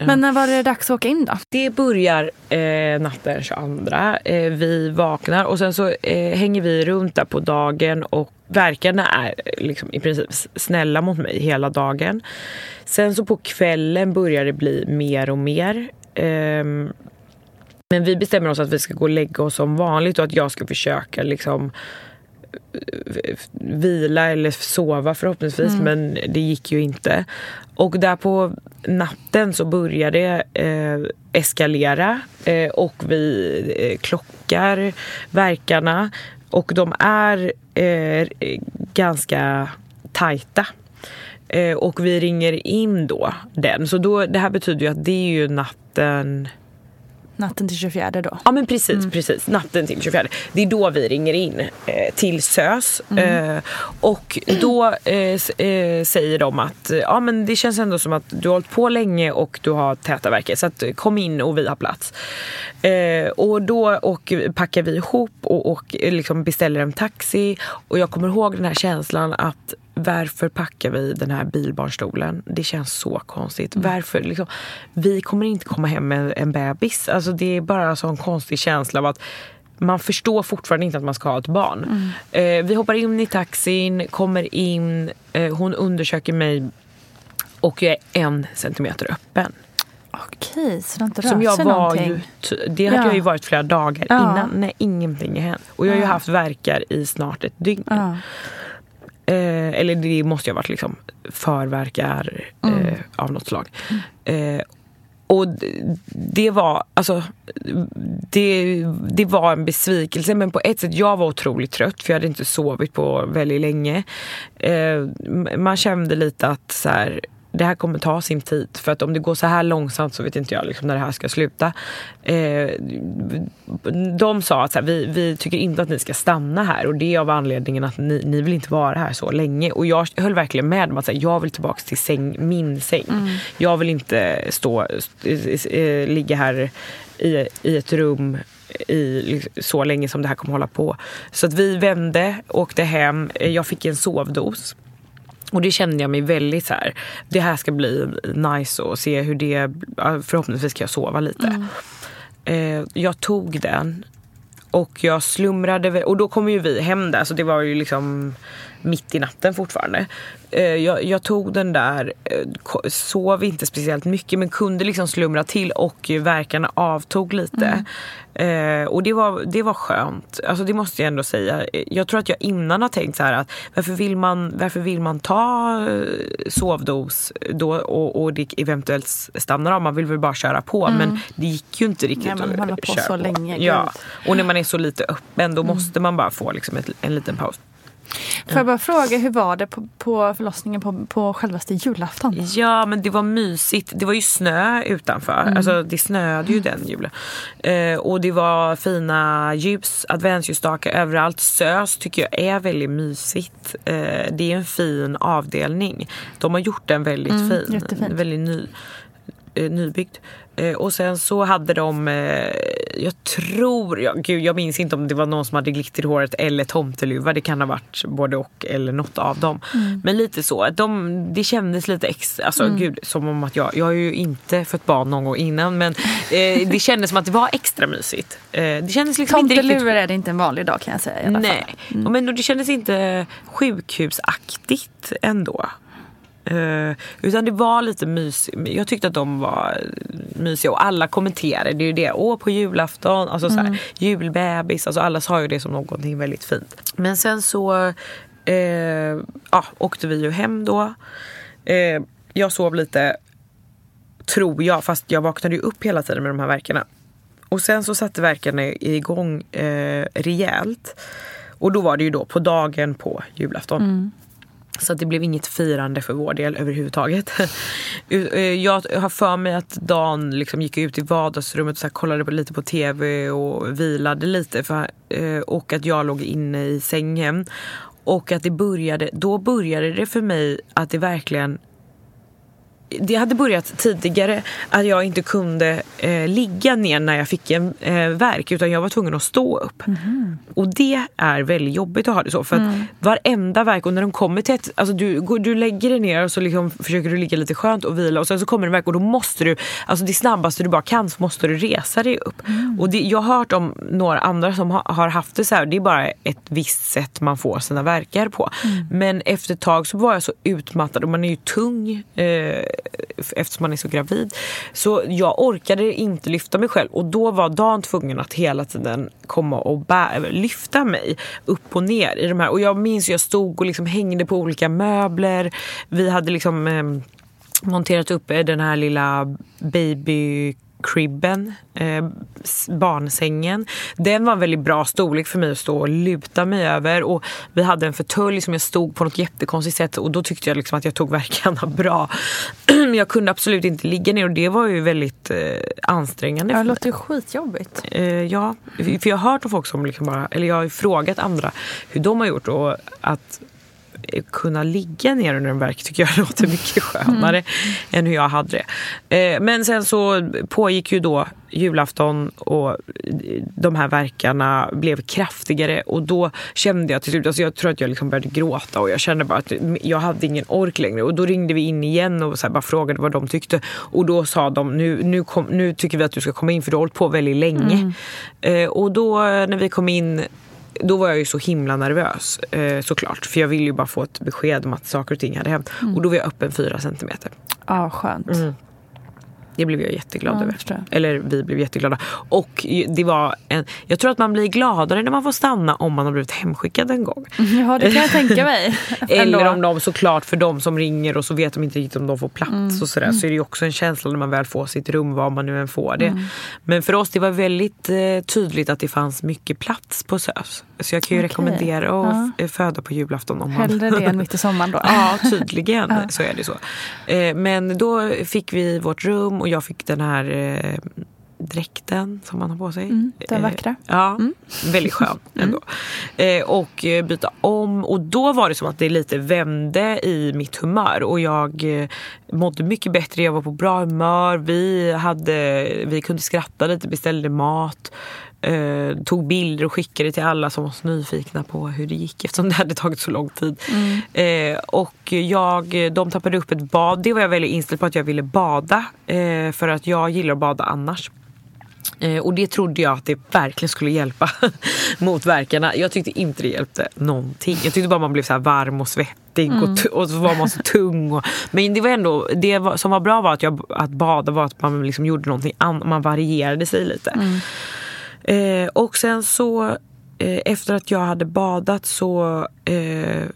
Speaker 2: Men när var det dags att åka in då?
Speaker 1: Det börjar eh, natten 22. Eh, vi vaknar och sen så eh, hänger vi runt där på dagen och verkarna är eh, liksom i princip snälla mot mig hela dagen. Sen så på kvällen börjar det bli mer och mer. Ehm, men vi bestämmer oss att vi ska gå och lägga oss som vanligt och att jag ska försöka liksom vila eller sova förhoppningsvis men det gick ju inte. Och där på natten så började det eh, eskalera eh, och vi eh, klockar verkarna och de är eh, ganska tajta. Eh, och vi ringer in då den. Så då, det här betyder ju att det är ju natten
Speaker 2: Natten till 24 då.
Speaker 1: Ja men precis, precis. Natten till 24. Det är då vi ringer in eh, till SÖS. Eh, och då eh, eh, säger de att eh, ja, men det känns ändå som att du har hållit på länge och du har täta verkar. Så att, eh, kom in och vi har plats. Och då och packar vi ihop och, och liksom beställer en taxi. Och jag kommer ihåg den här känslan att varför packar vi den här bilbarnstolen? Det känns så konstigt. Varför? Liksom, vi kommer inte komma hem med en bebis. Alltså, det är bara en sån konstig känsla av att man förstår fortfarande inte att man ska ha ett barn. Eh, vi hoppar in i taxin, kommer in, eh, hon undersöker mig och jag är en centimeter öppen.
Speaker 2: Okej, så det har inte
Speaker 1: Som
Speaker 2: rört
Speaker 1: jag
Speaker 2: sig
Speaker 1: var ju, det hade
Speaker 2: Ja.
Speaker 1: jag ju varit flera dagar
Speaker 2: Ja.
Speaker 1: innan. Nej, ingenting har hänt. Och jag har ju haft verkar i snart ett dygn.
Speaker 2: Ja.
Speaker 1: Eh, eller det måste ju ha varit liksom förverkar
Speaker 2: Mm.
Speaker 1: eh, av något slag. Eh, och det var, alltså, det, det var en besvikelse men på ett sätt, jag var otroligt trött för jag hade inte sovit på väldigt länge. Eh, man kände lite att så här, det här kommer ta sin tid. För att om det går så här långsamt så vet inte jag liksom när det här ska sluta. Eh, de sa att så här, vi, vi tycker inte att ni ska stanna här och det är av anledningen att ni, ni vill inte vara här så länge. Och jag höll verkligen med om att här, jag vill tillbaka till säng, min säng. Jag vill inte stå, st- eh, ligga här i, i ett rum i så länge som det här kommer hålla på. Så att vi vände, åkte hem, Eh, jag fick en sovdos. Och det kände jag mig väldigt så här. Det här ska bli nice och se hur det... Förhoppningsvis kan jag sova lite. Eh, jag tog den och jag slumrade. Och då kom ju vi hem där så det var ju liksom mitt i natten fortfarande. Eh, jag, jag tog den där, eh, sov inte speciellt mycket men kunde liksom slumra till och verkarna avtog lite. Eh, och det var, det var skönt. Alltså det måste jag ändå säga. Jag tror att jag innan har tänkt så här att varför vill man, varför vill man ta sovdos då och, och det eventuellt stannar av? Man vill väl bara köra på men det gick ju inte riktigt
Speaker 2: Nej, man
Speaker 1: att
Speaker 2: på
Speaker 1: köra
Speaker 2: så länge,
Speaker 1: Ja.
Speaker 2: Mm.
Speaker 1: Och när man är så lite öppen då måste man bara få liksom ett, en liten paus.
Speaker 2: Får jag bara fråga, hur var det på, på förlossningen på, på självaste julafton?
Speaker 1: Ja men det var mysigt. Det var ju snö utanför. Alltså det snöade ju den julen. Eh, och det var fina ljus, adventsljusstakar överallt. SÖS tycker jag är väldigt mysigt. Eh, det är en fin avdelning. De har gjort den väldigt fin.
Speaker 2: jättefint.
Speaker 1: Väldigt ny, eh, nybyggd. Eh, och sen så hade de, eh, jag tror, ja, gud, jag minns inte om det var någon som hade glitter i håret eller tomteluva. Det kan ha varit både och eller något av dem. Men lite så. De, det kändes lite extra, alltså gud som om att jag, jag har ju inte fött barn någon gång innan men eh, det kändes som att det var extra mysigt. Eh, det kändes liksom inte riktigt
Speaker 2: är det inte en vanlig dag kan jag säga i alla
Speaker 1: Nej,
Speaker 2: fall.
Speaker 1: Och men det kändes inte sjukhusaktigt ändå. Eh, utan det var lite mysigt. Jag tyckte att de var mysiga och alla kommenterade det är ju det. Åh på julafton, alltså så här, julbebis. Alltså alla sa ju det som någonting väldigt fint. Men sen så eh, ja, åkte vi ju hem då. Eh, jag sov lite, tror jag, fast jag vaknade ju upp hela tiden med de här verkarna. Och sen så satte verkarna igång eh, rejält. Och då var det ju då på dagen på julafton. Så att det blev inget firande för vår del överhuvudtaget. [laughs] Eh, jag har för mig att Dan liksom gick ut i vardagsrummet och så här kollade på, lite på tv och vilade lite. För, eh, och att jag låg inne i sängen. Och att det började, då började det för mig att det verkligen det hade börjat tidigare att jag inte kunde eh, ligga ner när jag fick en eh, verk utan jag var tvungen att stå upp. Och det är väldigt jobbigt att ha det så för att varenda verk och när de kommer till ett, alltså du, går- du lägger dig ner och så liksom försöker du ligga lite skönt och vila och sen så kommer en verk och då måste du, alltså det snabbaste du bara kan så måste du resa dig upp. Och det, jag har hört om några andra som ha, har haft det så här, det är bara ett visst sätt man får sina verkar på. Men efter ett tag så var jag så utmattad och man är ju tung eh, Eh, eftersom man är så gravid. Så jag orkade inte lyfta mig själv och då var Dan tvungen att hela tiden komma och bä- lyfta mig upp och ner i de här. Och jag minns jag stod och liksom hängde på olika möbler. Vi hade liksom eh, monterat upp eh, den här lilla baby cribben, eh, barnsängen. Den var en väldigt bra storlek för mig att stå och luta mig över. Och vi hade en fåtölj som jag stod på något jättekonstigt sätt och då tyckte jag liksom att jag tog verkarna [laughs] bra. [clears throat] Men jag kunde absolut inte ligga ner och det var ju väldigt eh, ansträngande
Speaker 2: Ja, det låter ju skitjobbigt.
Speaker 1: Eh, ja, för jag har hört om folk som liksom bara, eller jag har ju frågat andra hur de har gjort och att kunna ligga ner under en verk tycker jag [laughs] låter mycket skönare än hur jag hade det. Eh, men sen så pågick ju då julafton och eh, de här verkarna blev kraftigare och då kände jag till slut, alltså jag tror att jag liksom började gråta och jag kände bara att jag hade ingen ork längre och då ringde vi in igen och så bara frågade vad de tyckte och då sa de nu, nu, kom, nu tycker vi att du ska komma in för du har hållit på väldigt länge. Eh, och då när vi kom in då var jag ju så himla nervös eh, såklart. För jag ville ju bara få ett besked om att saker och ting hade hänt. Och då var jag öppen fyra centimeter.
Speaker 2: Ja, skönt.
Speaker 1: Det blev jag jätteglad
Speaker 2: Ja,
Speaker 1: över.
Speaker 2: jag.
Speaker 1: Eller vi blev jätteglada. Och det var en, jag tror att man blir gladare när man får stanna om man har blivit hemskickad en gång.
Speaker 2: Ja, det kan jag [laughs] tänka mig.
Speaker 1: Eller om de såklart för de som ringer och så vet de inte riktigt om de får plats
Speaker 2: Mm.
Speaker 1: och sådär. Så är det ju också en känsla när man väl får sitt rum var man nu än får det.
Speaker 2: Mm.
Speaker 1: Men för oss det var väldigt eh, tydligt att det fanns mycket plats på SÖS. Så jag kan ju
Speaker 2: Okej.
Speaker 1: rekommendera att
Speaker 2: Ja.
Speaker 1: föda på julafton om man
Speaker 2: Hellre det än mitt i sommaren då. [laughs]
Speaker 1: Ja, tydligen [laughs] så är det så. Eh, men då fick vi vårt rum och jag fick den här eh, dräkten som man har på sig.
Speaker 2: Mm, den
Speaker 1: Eh,
Speaker 2: vackra.
Speaker 1: Ja, väldigt skön [laughs] ändå. Eh, och eh, byta om och då var det som att det lite vände i mitt humör och jag mådde mycket bättre, jag var på bra humör, vi, hade, vi kunde skratta lite, beställde mat. Eh, tog bilder och skickade till alla som var så nyfikna på hur det gick eftersom det hade tagit så lång tid. Eh, och jag, de tappade upp ett bad. Det var jag väldigt inställd på att jag ville bada. Eh, för att jag gillar att bada annars. Eh, och det trodde jag att det verkligen skulle hjälpa [laughs] mot värkarna. Jag tyckte inte det hjälpte någonting. Jag tyckte bara man blev så varm och svettig och, t- och så var man så tung. Och, men det var ändå, det var, som var bra var att, jag, att bada var att man liksom gjorde någonting annat. Man varierade sig lite. Eh, och sen så eh, efter att jag hade badat så eh,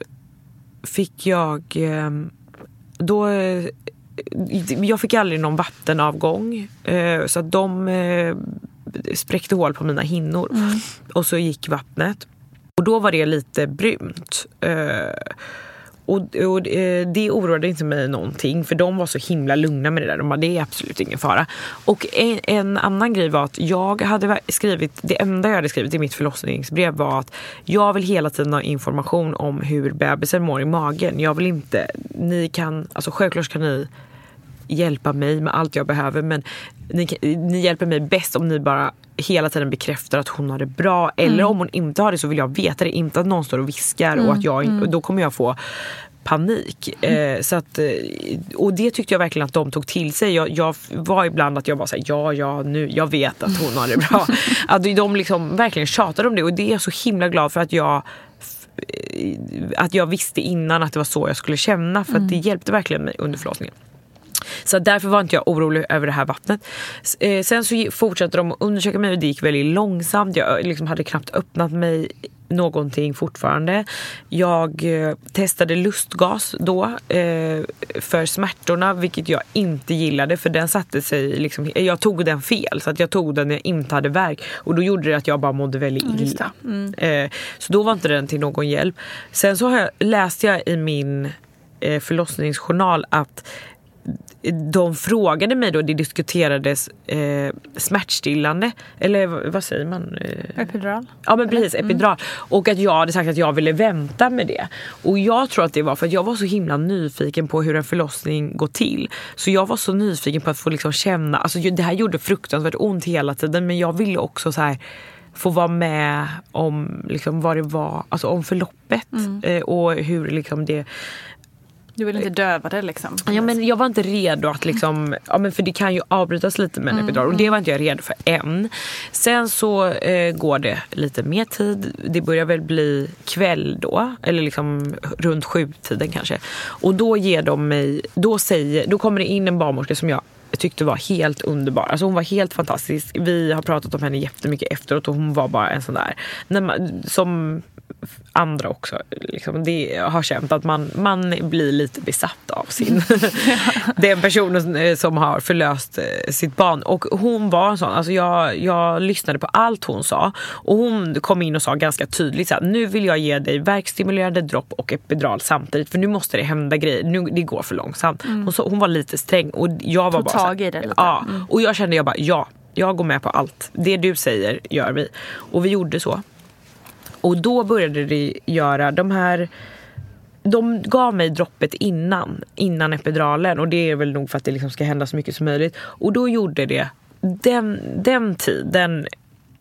Speaker 1: fick jag eh, då eh, jag fick aldrig någon vattenavgång eh, så att de eh, spräckte hål på mina hinnor och så gick vattnet och då var det lite brunt. Och, och eh, det oroade inte mig någonting för de var så himla lugna med det där. De bara, det är absolut ingen fara. Och en, en annan grej var att jag hade skrivit, det enda jag hade skrivit i mitt förlossningsbrev var att jag vill hela tiden ha information om hur bebisen mår i magen. Jag vill inte, ni kan, alltså självklart kan ni hjälpa mig med allt jag behöver men ni, ni hjälper mig bäst om ni bara hela tiden bekräftar att hon har det bra. Eller om hon inte har det så vill jag veta det. Inte att någon står och viskar och att jag, och då kommer jag få panik. Eh, så att, eh, och det tyckte jag verkligen att de tog till sig. Jag, jag var ibland att jag var såhär, ja, ja, nu, jag vet att hon har det bra. [laughs] att de liksom verkligen tjatade om det och det är jag så himla glad för att jag eh, att jag visste innan att det var så jag skulle känna för att det hjälpte verkligen mig under förlossningen. Så därför var inte jag orolig över det här vattnet. Eh, sen så fortsatte de att undersöka mig och det gick väldigt långsamt. Jag eh, liksom hade knappt öppnat mig någonting fortfarande. Jag eh, testade lustgas då eh, för smärtorna vilket jag inte gillade för den satte sig liksom, jag tog den fel så att jag tog den när jag inte hade värk och då gjorde det att jag bara mådde väldigt illa. Eh, så då var inte den till någon hjälp. Sen så jag, läste jag i min förlossningsjournal att de frågade mig då, det diskuterades eh, smärtstillande, eller vad, säger man? Eh,
Speaker 2: Epidural?
Speaker 1: Ja men precis, epidural. Och att jag hade sagt att jag ville vänta med det. Och jag tror att det var för att jag var så himla nyfiken på hur en förlossning går till. Så jag var så nyfiken på att få liksom känna, alltså det här gjorde fruktansvärt ont hela tiden men jag ville också så här få vara med om liksom vad det var, alltså om förloppet eh, och hur liksom det
Speaker 2: Du vill inte döva det liksom?
Speaker 1: Ja, men jag var inte redo att liksom, ja, men för det kan ju avbrytas lite med en epidural och det var inte jag redo för än. Sen så eh, går det lite mer tid, det börjar väl bli kväll då, eller liksom runt sjutiden kanske. Och då ger de mig, då, säger, då kommer det in en barnmorska som jag tyckte var helt underbar. Alltså hon var helt fantastisk. Vi har pratat om henne jättemycket efteråt och hon var bara en sån där man, som andra också liksom, det har känt att man, man blir lite besatt av sin [laughs] den personen som har förlöst eh, sitt barn. Och hon var en sån, alltså jag, jag lyssnade på allt hon sa och hon kom in och sa ganska tydligt så här, nu vill jag ge dig verkstimulerande dropp och epidural samtidigt för nu måste det hända grejer, nu, det går för långsamt. Hon, så, hon var lite sträng och jag var
Speaker 2: Tog
Speaker 1: bara
Speaker 2: tag i det lite.
Speaker 1: Ja, och jag kände jag bara ja, jag går med på allt. Det du säger gör vi. Och vi gjorde så. Och då började det göra de här de gav mig droppet innan, innan epiduralen och det är väl nog för att det liksom ska hända så mycket som möjligt. Och då gjorde det, den, den tiden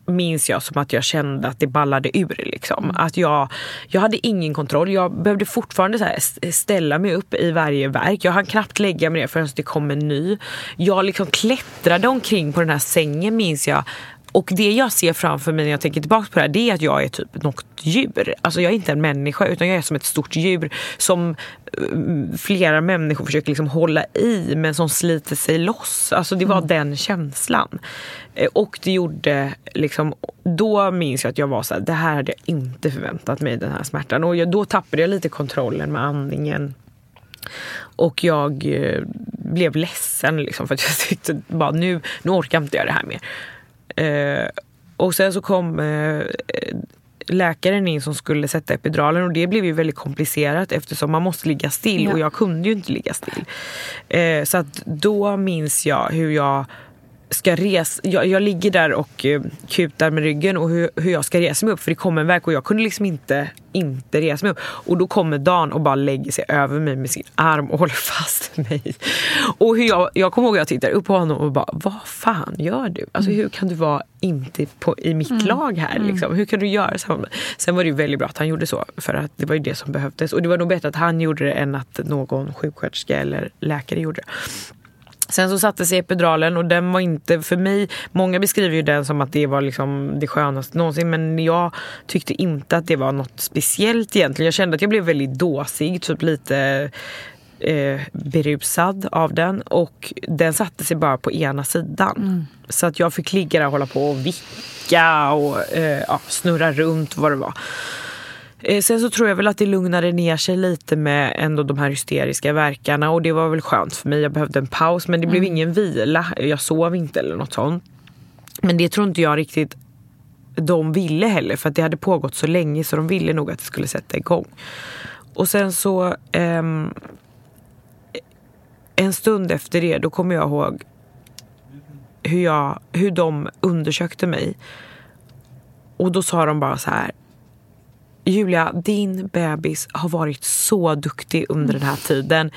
Speaker 1: minns jag som att jag kände att det ballade ur. Liksom. Att jag, jag hade ingen kontroll. Jag behövde fortfarande så ställa mig upp i varje verk. Jag hann knappt lägga mig ner förrän det kom en ny. Jag liksom klättrade omkring på den här sängen minns jag. Och det jag ser framför mig när jag tänker tillbaka på det här det är att jag är typ något djur. Alltså jag är inte en människa utan jag är som ett stort djur som eh, flera människor försöker liksom hålla i men som sliter sig loss. Alltså det var den känslan. Eh, Och det gjorde liksom, då minns jag att jag var så här, det här hade jag inte förväntat mig den här smärtan. Och jag, då tappade jag lite kontrollen med andningen. Och jag eh, blev ledsen liksom för att jag [laughs] tyckte bara nu, nu orkar inte jag det här mer. Eh, och sen så kom eh, läkaren in som skulle sätta epiduralen och det blev ju väldigt komplicerat eftersom man måste ligga still
Speaker 2: Ja.
Speaker 1: och jag kunde ju inte ligga still. Eh, så att då minns jag hur jag ska resa, jag, jag ligger där och eh, kutar med ryggen och hur, hur jag ska resa mig upp för det kommer en verk och jag kunde liksom inte, inte resa mig upp. Och då kommer Dan och bara lägger sig över mig med sin arm och [laughs] håller fast mig. Och hur jag, jag kommer ihåg att jag tittar upp på honom och bara, vad fan gör du? Alltså hur kan du vara inte på, i mitt lag här liksom? Hur kan du göra så? Sen var det ju väldigt bra att han gjorde så för att det var ju det som behövdes. Och det var nog bättre att han gjorde det än att någon sjuksköterska eller läkare gjorde det. Sen så satte sig epiduralen och den var inte för mig, många beskriver ju den som att det var liksom det skönaste någonsin men jag tyckte inte att det var något speciellt egentligen. Jag kände att jag blev väldigt dåsig, typ lite eh, berusad av den och den satte sig bara på ena sidan. Så att jag fick ligga där och hålla på och vicka och eh, ja, snurra runt vad det var. Eh, Sen så tror jag väl att det lugnade ner sig lite med ändå de här hysteriska verkarna och det var väl skönt för mig. Jag behövde en paus men det blev ingen vila. Jag sov inte eller något sånt. Men det tror inte jag riktigt de ville heller för att det hade pågått så länge så de ville nog att det skulle sätta igång. Och sen så ehm, en stund efter det då kommer jag ihåg hur, jag, hur de undersökte mig. Och då sa de bara så här Julia, din bebis har varit så duktig under den här tiden.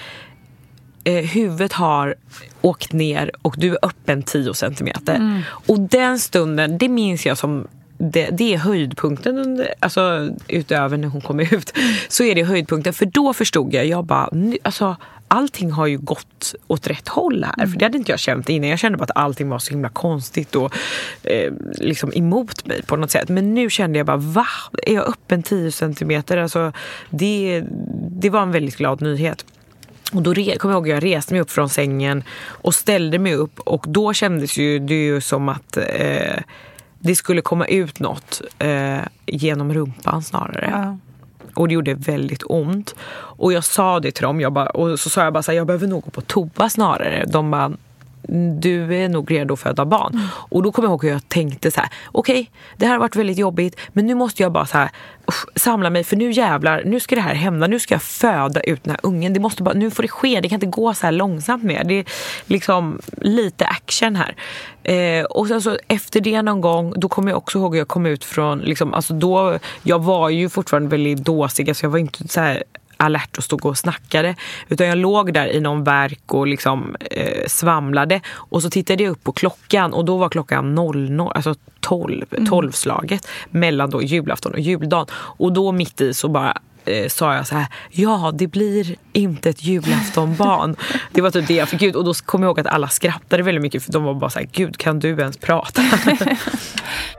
Speaker 1: Eh, huvudet har åkt ner och du är öppen 10 centimeter. Och den stunden, det minns jag som det, det är höjdpunkten under, alltså, utöver när hon kom ut. Så är det höjdpunkten. För då förstod jag, jag bara, nu, alltså, allting har ju gått åt rätt håll här. För det hade inte jag känt innan. Jag kände bara att allting var så himla konstigt och eh, liksom emot mig på något sätt. Men nu kände jag bara, va? Är jag öppen 10 centimeter? Alltså, det, det var en väldigt glad nyhet. Och då re- kommer jag ihåg att jag reste mig upp från sängen och ställde mig upp och då kändes ju det ju som att eh, det skulle komma ut något eh, genom rumpan snarare. Och det gjorde väldigt ont. Och jag sa det till dem, jag bara, och så sa jag bara så här, jag behöver nog gå på toa snarare. De bara, du är nog redo att föda barn. Och då kommer jag ihåg hur jag tänkte så här, okej, det här har varit väldigt jobbigt, men nu måste jag bara så här, samla mig, för nu jävlar, nu ska det här hända, nu ska jag föda ut den här ungen. Det måste bara, nu får det ske, det kan inte gå så här långsamt mer. Det är liksom lite action här. Eh, och sen så efter det någon gång, då kommer jag också ihåg hur jag kom ut från, liksom, alltså då, jag var ju fortfarande väldigt dåsig, alltså jag var inte så här alert och stod och snackade. Utan jag låg där i någon verk och liksom eh, svamlade. Och så tittade jag upp på klockan och då var klockan 00, alltså 12, 12 slaget mellan då julafton och juldagen. Och då mitt i så bara eh, sa jag så här, ja det blir inte ett julaftonbarn. [laughs] det var typ det jag fick ut och då kom jag ihåg att alla skrattade väldigt mycket för de var bara så här, gud kan du ens prata? [laughs]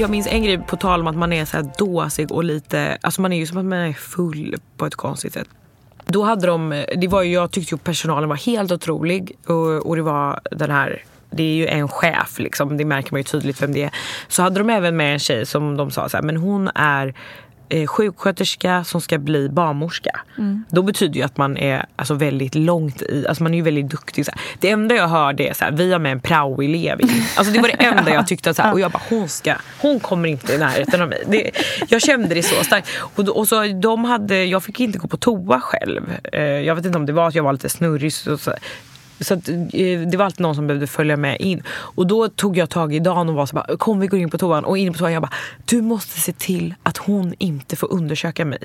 Speaker 1: Jag minns en grej på tal om att man är så här dåsig och lite, alltså man är ju som att man är full på ett konstigt sätt. Då hade de, det var ju, jag tyckte ju personalen var helt otrolig och, och det var den här det är ju en chef, liksom, det märker man ju tydligt vem det är. Så hade de även med en tjej som de sa så här, men hon är eh, sjuksköterska som ska bli barnmorska. Mm. Då betyder ju att man är alltså, väldigt långt i, alltså man är ju väldigt duktig. Så här. Det enda jag hörde är så här, vi har med en praoelev Alltså det var det [laughs] enda jag tyckte. Så här, och jag bara, hon ska, hon kommer inte i närheten av mig. Det, jag kände det så starkt. Och, och så, de hade, jag fick inte gå på toa själv. Eh, jag vet inte om det var att jag var lite snurrig. Så, så, så att, eh, det var alltid någon som behövde följa med in. Och då tog jag tag i Dan och var så bara, kom vi går in på toan. Och in på toan jag bara, du måste se till att hon inte får undersöka mig.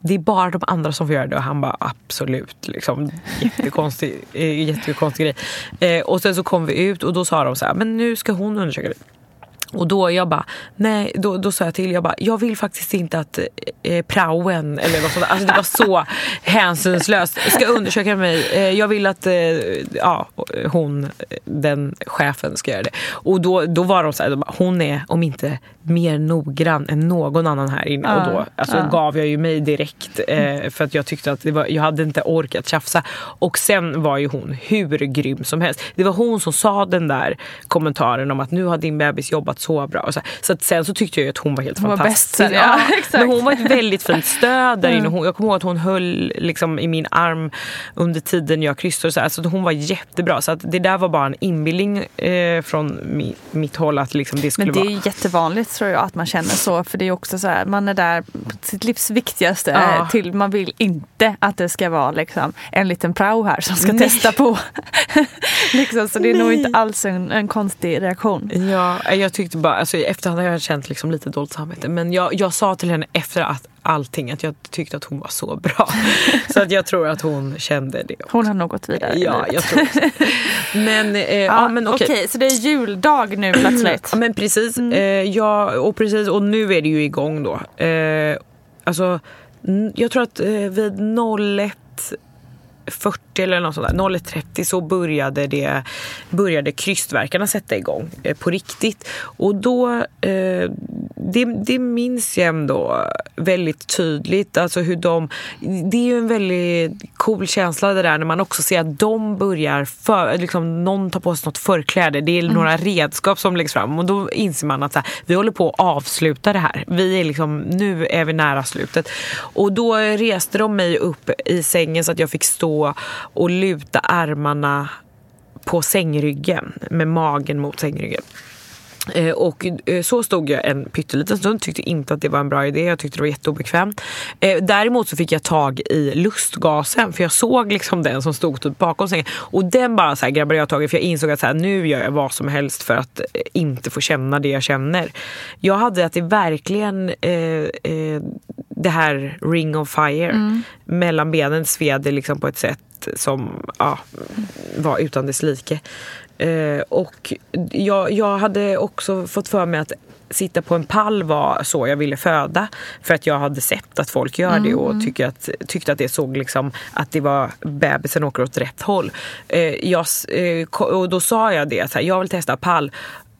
Speaker 1: Det är bara de andra som får göra det. Och han bara, absolut. Liksom, jättekonstig, [laughs] eh, jättekonstig grej. Eh, och sen så kom vi ut och då sa de så här, men nu ska hon undersöka dig. Och då jag bara, nej, då, då sa jag till, jag bara, jag vill faktiskt inte att eh, praoen eller något sånt alltså det var så [laughs] hänsynslöst, ska undersöka mig. Eh, jag vill att eh, ja, hon, den chefen ska göra det. Och då, då var de så här, de bara, hon är om inte mer noggrann än någon annan här inne. Ja, och då alltså, ja. gav jag ju mig direkt eh, för att jag tyckte att var, jag hade inte orkat tjafsa. Och sen var ju hon hur grym som helst. Det var hon som sa den där kommentaren om att nu har din bebis jobbat så bra. Och så så sen så tyckte jag att hon var helt hon fantastisk. Var bäst, ja, [laughs] Men hon var ett väldigt fint stöd där inne. Hon, jag kommer ihåg att hon höll liksom, i min arm under tiden jag kryssade. Så, alltså, hon var jättebra. Så att det där var bara en inbildning eh, från mi, mitt håll. Att liksom, det skulle
Speaker 2: Men det
Speaker 1: är
Speaker 2: vara... jättevanligt tror jag att man känner så. För det är också så här, man är där på sitt livs viktigaste. Ja. Till man vill inte att det ska vara liksom, en liten prao här som ska Nej. testa på. [laughs] liksom, så det är Nej. nog inte alls en, en konstig reaktion.
Speaker 1: Ja, jag tyckte bara, alltså, i efterhand har jag känt liksom lite dåligt samvete. Men jag, jag sa till henne efter att allting att jag tyckte att hon var så bra. [laughs] så att jag tror att hon kände det. Också.
Speaker 2: Hon har nog gått vidare
Speaker 1: Ja, jag tror. Men, eh, [laughs] ja, ja, men okej.
Speaker 2: Okay. så det är juldag nu plötsligt? [clears throat]
Speaker 1: ja, men precis. Mm. Eh, ja, och precis. Och nu är det ju igång då. Eh, alltså, jag tror att eh, vid 01 01.40 eller något sånt där, 01.30 så började, det, började krystverkarna sätta igång eh, på riktigt. Och då, eh, det, det minns jag ändå väldigt tydligt. Alltså hur de, det är ju en väldigt cool känsla det där när man också ser att de börjar, för, liksom, någon tar på sig något förkläde. Det är
Speaker 2: Mm.
Speaker 1: några redskap som läggs fram och då inser man att så här, vi håller på att avsluta det här. Vi är liksom, nu är vi nära slutet. Och då reste de mig upp i sängen så att jag fick stå och luta armarna på sängryggen med magen mot sängryggen. Eh, och eh, så stod jag en pytteliten stund, tyckte inte att det var en bra idé, jag tyckte det var jätteobekvämt. Eh, däremot så fick jag tag i lustgasen för jag såg liksom den som stod typ bakom sängen och den bara så här grabbade jag tag i för jag insåg att så här, nu gör jag vad som helst för att inte få känna det jag känner. Jag hade att det verkligen eh, eh, det här ring of fire
Speaker 2: Mm.
Speaker 1: mellan benen sved liksom på ett sätt som ja, var utan dess like. Eh, och jag, jag hade också fått för mig att sitta på en pall var så jag ville föda. För att jag hade sett att folk gör det och tycker att, tyckte att det såg liksom att det var bebisen åker åt rätt håll. Eh, jag, eh, och då sa jag det, så här, jag vill testa pall.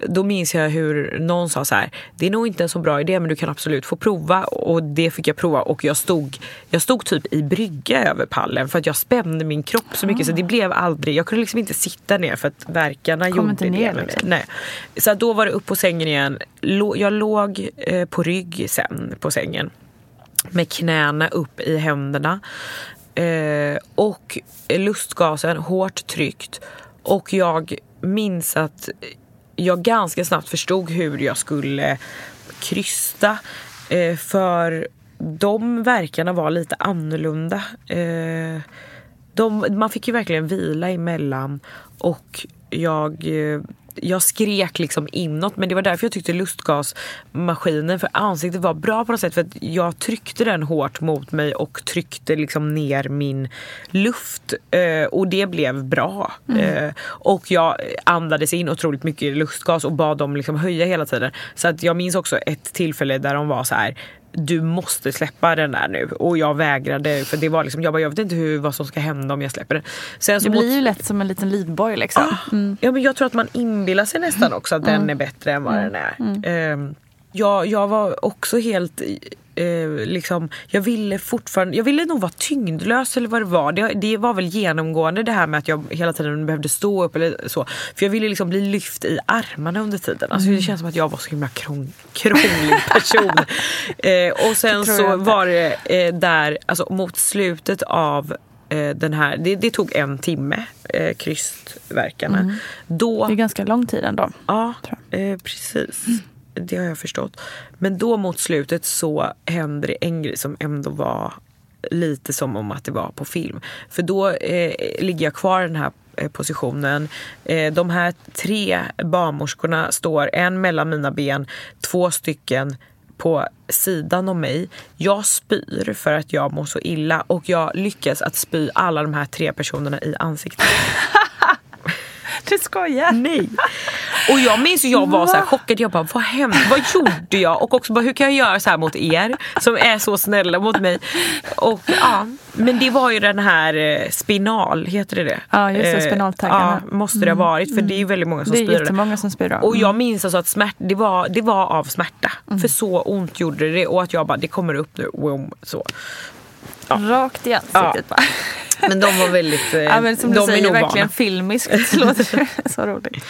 Speaker 1: Då minns jag hur någon sa så här, det är nog inte en så bra idé men du kan absolut få prova. Och det fick jag prova och jag stod, jag stod typ i brygga över pallen för att jag spände min kropp så mycket så det blev aldrig, jag kunde liksom inte sitta ner för att verkarna
Speaker 2: Kom
Speaker 1: gjorde
Speaker 2: inte
Speaker 1: det
Speaker 2: ner,
Speaker 1: med mig.
Speaker 2: liksom.
Speaker 1: Nej. Så då var det upp på sängen igen. Jag låg eh, på rygg sen på sängen med knäna upp i händerna. Eh, och lustgasen hårt tryckt. Och jag minns att jag ganska snabbt förstod hur jag skulle krysta. Eh, för de verkarna var lite annorlunda. Eh, de, man fick ju verkligen vila emellan och jag, eh, jag skrek liksom inåt men det var därför jag tyckte lustgasmaskinen för ansiktet var bra på något sätt för att jag tryckte den hårt mot mig och tryckte liksom ner min luft eh, och det blev bra. Eh, och jag andades in otroligt mycket lustgas och bad dem liksom höja hela tiden. Så att jag minns också ett tillfälle där de var så här du måste släppa den där nu. Och jag vägrade för det var liksom, jag bara, jag vet inte hur, vad som ska hända om jag släpper den. Sen så
Speaker 2: Det blir ju lätt som en liten livboj liksom.
Speaker 1: Ah, Ja, men jag tror att man inbillar sig nästan också att den är bättre än vad den är. Ehm, jag, jag var också helt... Eh, liksom, jag ville fortfarande, jag ville nog vara tyngdlös eller vad det var. Det, det var väl genomgående det här med att jag hela tiden behövde stå upp eller så. För jag ville liksom bli lyft i armarna under tiden. Alltså, Det känns som att jag var så himla krång, krånglig person. [laughs] eh, och sen så var det eh, där, alltså mot slutet av eh, den här, det, det tog en timme, eh, krystverkarna. Då,
Speaker 2: Det är ganska lång tid ändå.
Speaker 1: Ja, eh, precis. Det har jag förstått. Men då mot slutet så händer det en grej som ändå var lite som om att det var på film. För då eh, ligger jag kvar i den här eh, positionen. Eh, de här tre barnmorskorna står en mellan mina ben, två stycken på sidan om mig. Jag spyr för att jag mår så illa och jag lyckas att spy alla de här tre personerna i ansiktet. [laughs] [laughs]
Speaker 2: Du skojar?
Speaker 1: Nej. Och jag minns ju jag var så här chockad. Jag bara, vad hände? Vad gjorde jag? Och också bara, hur kan jag göra så här mot er som är så snälla mot mig? Och ja, men det var ju den här eh, spinal, heter det det?
Speaker 2: Ja, just det,
Speaker 1: Eh,
Speaker 2: spinaltaggarna.
Speaker 1: Ja, måste det ha varit för det är ju väldigt många som
Speaker 2: Det är
Speaker 1: spyr.
Speaker 2: jättemånga som spyr av.
Speaker 1: Och jag minns alltså att smärt, det, var, det var av smärta.
Speaker 2: Mm.
Speaker 1: För så ont gjorde det och att jag bara, det kommer upp nu. Wom, så.
Speaker 2: Rakt i ansiktet bara. [laughs]
Speaker 1: Men de var väldigt... eh,
Speaker 2: Ja, men som
Speaker 1: de
Speaker 2: du
Speaker 1: är
Speaker 2: säger,
Speaker 1: nog
Speaker 2: verkligen
Speaker 1: vana.
Speaker 2: filmiskt. [laughs] Det låter [laughs] så roligt.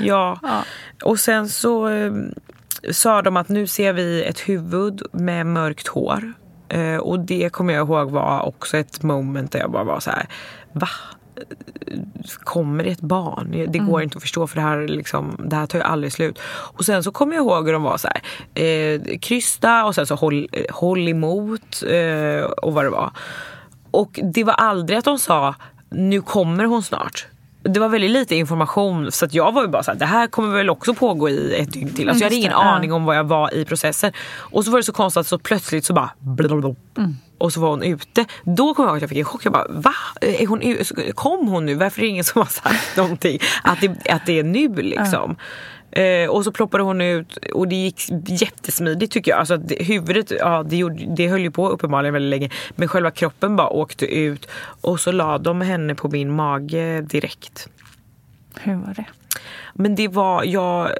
Speaker 1: Ja.
Speaker 2: Ja.
Speaker 1: Och sen så eh, sa de att nu ser vi ett huvud med mörkt hår. Eh, och det kommer jag ihåg var också ett moment där jag bara var så här, va? Kommer det ett barn? Det går
Speaker 2: Mm.
Speaker 1: inte att förstå för det här, liksom, det här tar ju aldrig slut. Och sen så kommer jag ihåg hur de var så här, eh, krysta och sen så håll, eh, håll emot eh, och vad det var. Och det var aldrig att de sa nu kommer hon snart. Det var väldigt lite information så att jag var ju bara så här, det här kommer väl också pågå i ett dygn till. Alltså jag hade ingen
Speaker 2: det, ja.
Speaker 1: aning om vad jag var i processen. Och så var det så konstigt att så plötsligt så bara blablabla.
Speaker 2: Mm.
Speaker 1: Och så var hon ute. Då kom jag ihåg att jag fick en chock. Jag bara va? Är hon, kom hon nu? Varför är det ingen som har sagt [laughs] någonting? Att det, att det är nu liksom. Eh, och så ploppade hon ut och det gick jättesmidigt tycker jag. Alltså att det, huvudet, ja det, gjorde, det höll ju på uppenbarligen väldigt länge. Men själva kroppen bara åkte ut och så la de henne på min mage direkt.
Speaker 2: Hur var det?
Speaker 1: Men det var, jag,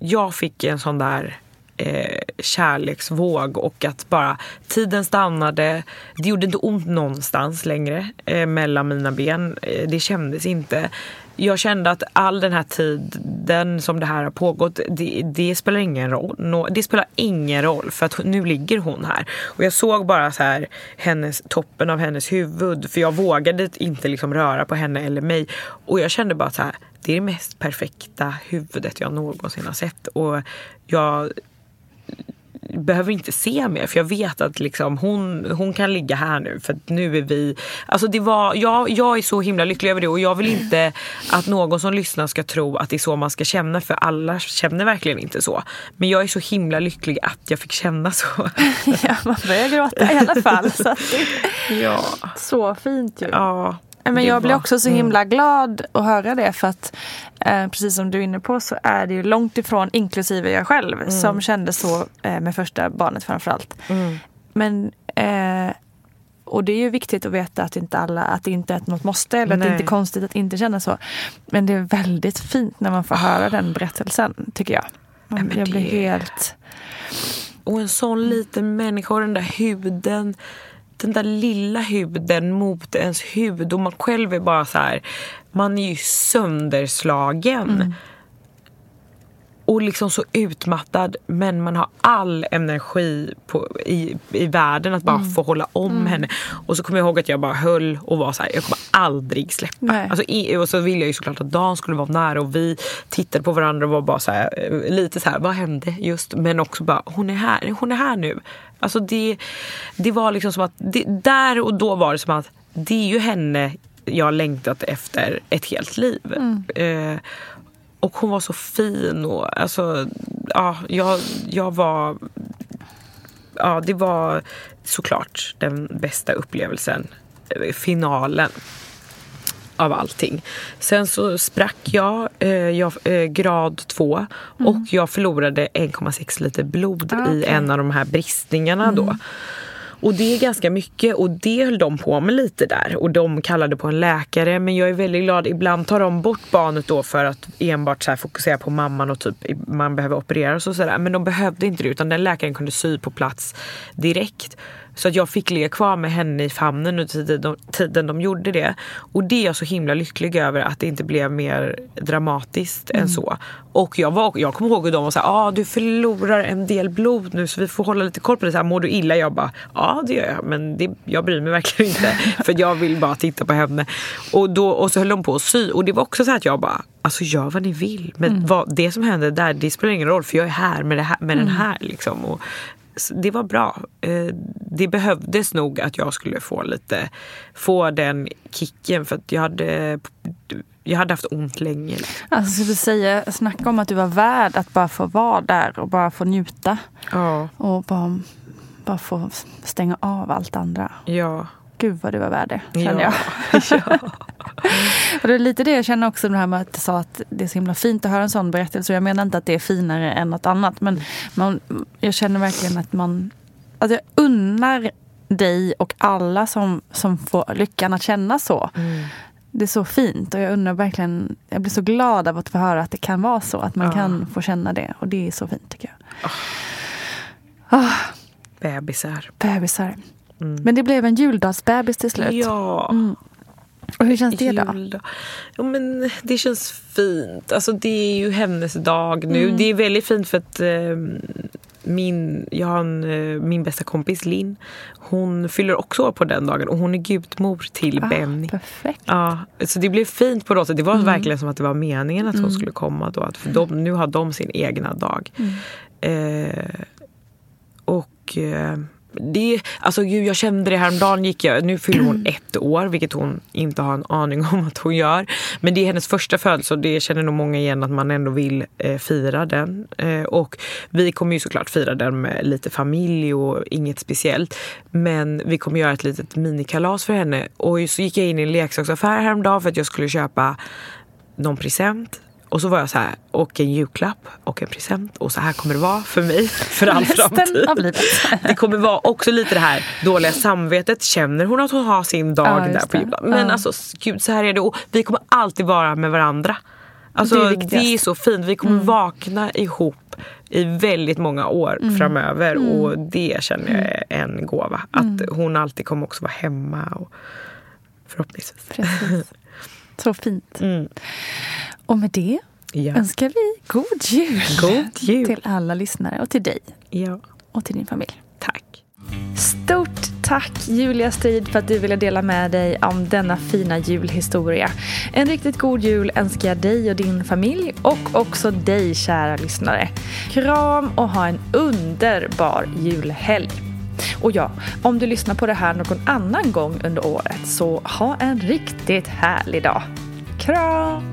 Speaker 1: jag fick en sån där eh, kärleksvåg och att bara tiden stannade. Det gjorde inte ont någonstans längre eh, mellan mina ben. Eh, det kändes inte. Jag kände att all den här tiden som det här har pågått, det, det spelar ingen roll. No, det spelar ingen roll för att nu ligger hon här. Och jag såg bara så här hennes, toppen av hennes huvud för jag vågade inte liksom röra på henne eller mig. Och jag kände bara så här, det är det mest perfekta huvudet jag någonsin har sett. Och jag behöver inte se mer för jag vet att liksom, hon, hon kan ligga här nu för att nu är vi... Alltså det var, jag, jag är så himla lycklig över det och jag vill inte att någon som lyssnar ska tro att det är så man ska känna för alla känner verkligen inte så. Men jag är så himla lycklig att jag fick känna så. [laughs]
Speaker 2: ja, man börjar gråta i alla fall. Så,
Speaker 1: ja.
Speaker 2: så fint ju.
Speaker 1: Ja.
Speaker 2: Men jag blir också så himla mm. glad att höra det för att eh, precis som du är inne på så är det ju långt ifrån, inklusive jag själv, mm. som kände så eh, med första barnet framförallt. Mm. Men eh, och det är ju viktigt att veta att inte alla, att det inte är något måste eller Nej. att det inte är konstigt att inte känna så. Men det är väldigt fint när man får höra den berättelsen tycker jag. Man, jag blir helt...
Speaker 1: Och en sån liten människa den där huden den där lilla huden mot ens hud och man själv är bara så här, man är ju sönderslagen. Mm. Och liksom så utmattad men man har all energi på, i, i världen att bara mm. få hålla om mm. henne. Och så kommer jag ihåg att jag bara höll och var så här, jag kommer aldrig släppa. Alltså, i, och så ville jag ju såklart att Dan skulle vara nära och vi tittade på varandra och var bara så här, lite så här, vad hände just? Men också bara, hon är här, hon är här nu. Alltså det, det var liksom som att, det, där och då var det som att det är ju henne jag har längtat efter ett helt liv. Mm. Eh, och hon var så fin och alltså, ja, jag, jag var... Ja, det var såklart den bästa upplevelsen. Eh, finalen av allting. Sen så sprack jag, eh, jag eh, grad 2 mm. och jag förlorade 1,6 liter blod ah, okay. i en av de här bristningarna mm. då. Och det är ganska mycket och det höll de på med lite där. Och de kallade på en läkare men jag är väldigt glad. Ibland tar de bort barnet då för att enbart så fokusera på mamman och typ man behöver opereras och sådär. Men de behövde inte det utan den läkaren kunde sy på plats direkt. Så att jag fick ligga kvar med henne i famnen under tiden de, tiden de gjorde det. Och det är jag så himla lycklig över att det inte blev mer dramatiskt mm. än så. Och jag, var, jag kommer ihåg hur de var såhär, ah, du förlorar en del blod nu så vi får hålla lite koll på det. Så här, Mår du illa? Jag bara, ja det gör jag men det, jag bryr mig verkligen inte. [laughs] för jag vill bara titta på henne. Och, då, och så höll de på att sy och det var också så att jag bara, alltså gör vad ni vill. Men mm. vad, det som händer där det spelar ingen roll för jag är här med, det här, med mm. den här. Liksom. Och det var bra. Eh, det behövdes nog att jag skulle få lite, få den kicken för att jag hade, jag hade haft ont länge.
Speaker 2: Alltså skulle säga, snacka om att du var värd att bara få vara där och bara få njuta.
Speaker 1: Ja.
Speaker 2: Och bara, bara få stänga av allt andra.
Speaker 1: Ja.
Speaker 2: Gud vad du var värd det, känner ja. jag. ja. [laughs] och det är lite det jag känner också det här med att du sa att det är så himla fint att höra en sån berättelse. Jag menar inte att det är finare än något annat men man, jag känner verkligen att man... Alltså jag unnar dig och alla som, som får lyckan att känna så. Mm. Det är så fint och jag undrar verkligen, jag blir så glad av att få höra att det kan vara så. Att man oh. kan få känna det och det är så fint tycker jag.
Speaker 1: Oh. Oh. Bebisar.
Speaker 2: Bebisar. Mm. Men det blev en juldagsbebis till slut.
Speaker 1: Ja.
Speaker 2: Mm. Och hur känns det då?
Speaker 1: Ja, men det känns fint. Alltså, det är ju hennes dag nu. Mm. Det är väldigt fint för att eh, min, jag har en, eh, min bästa kompis Linn. Hon fyller också år på den dagen och hon är gudmor till
Speaker 2: ah,
Speaker 1: Benny.
Speaker 2: Perfekt.
Speaker 1: Ja, så det blev fint på något sätt. Det var mm. verkligen som att det var meningen att hon mm. skulle komma då. Att för de, nu har de sin egna dag.
Speaker 2: Mm.
Speaker 1: Eh, och... Eh, det, alltså gud, jag kände det häromdagen. Gick jag, nu fyller hon [clears throat] ett år, vilket hon inte har en aning om att hon gör. Men det är hennes första födelse och det känner nog många igen att man ändå vill eh, fira den. Eh, och vi kommer ju såklart fira den med lite familj och inget speciellt. Men vi kommer göra ett litet minikalas för henne. Och så gick jag in i en leksaksaffär häromdagen för att jag skulle köpa någon present. Och så var jag så här, och en julklapp och en present och så här kommer det vara för mig [laughs] för all
Speaker 2: Resten
Speaker 1: framtid.
Speaker 2: av livet. [laughs]
Speaker 1: Det kommer vara också lite det här dåliga samvetet. Känner hon att hon har sin dag
Speaker 2: Ja,
Speaker 1: där på julen? Men
Speaker 2: Ja.
Speaker 1: alltså gud så här är det. Och vi kommer alltid vara med varandra. Alltså,
Speaker 2: Det är
Speaker 1: det, är så fint. Vi kommer vakna ihop i väldigt många år
Speaker 2: Mm.
Speaker 1: framöver. Och det känner jag är en gåva. Att hon alltid kommer också vara hemma. Och förhoppningsvis.
Speaker 2: Precis. [laughs] Så fint. Och med det
Speaker 1: Ja.
Speaker 2: önskar vi god jul,
Speaker 1: God jul.
Speaker 2: till alla lyssnare och till dig
Speaker 1: ja.
Speaker 2: och till din familj.
Speaker 1: Tack.
Speaker 2: Stort tack Julia Strid för att du ville dela med dig om denna fina julhistoria. En riktigt god jul önskar jag dig och din familj och också dig kära lyssnare. Kram och ha en underbar julhelg. Och ja, om du lyssnar på det här någon annan gång under året så ha en riktigt härlig dag. Kram!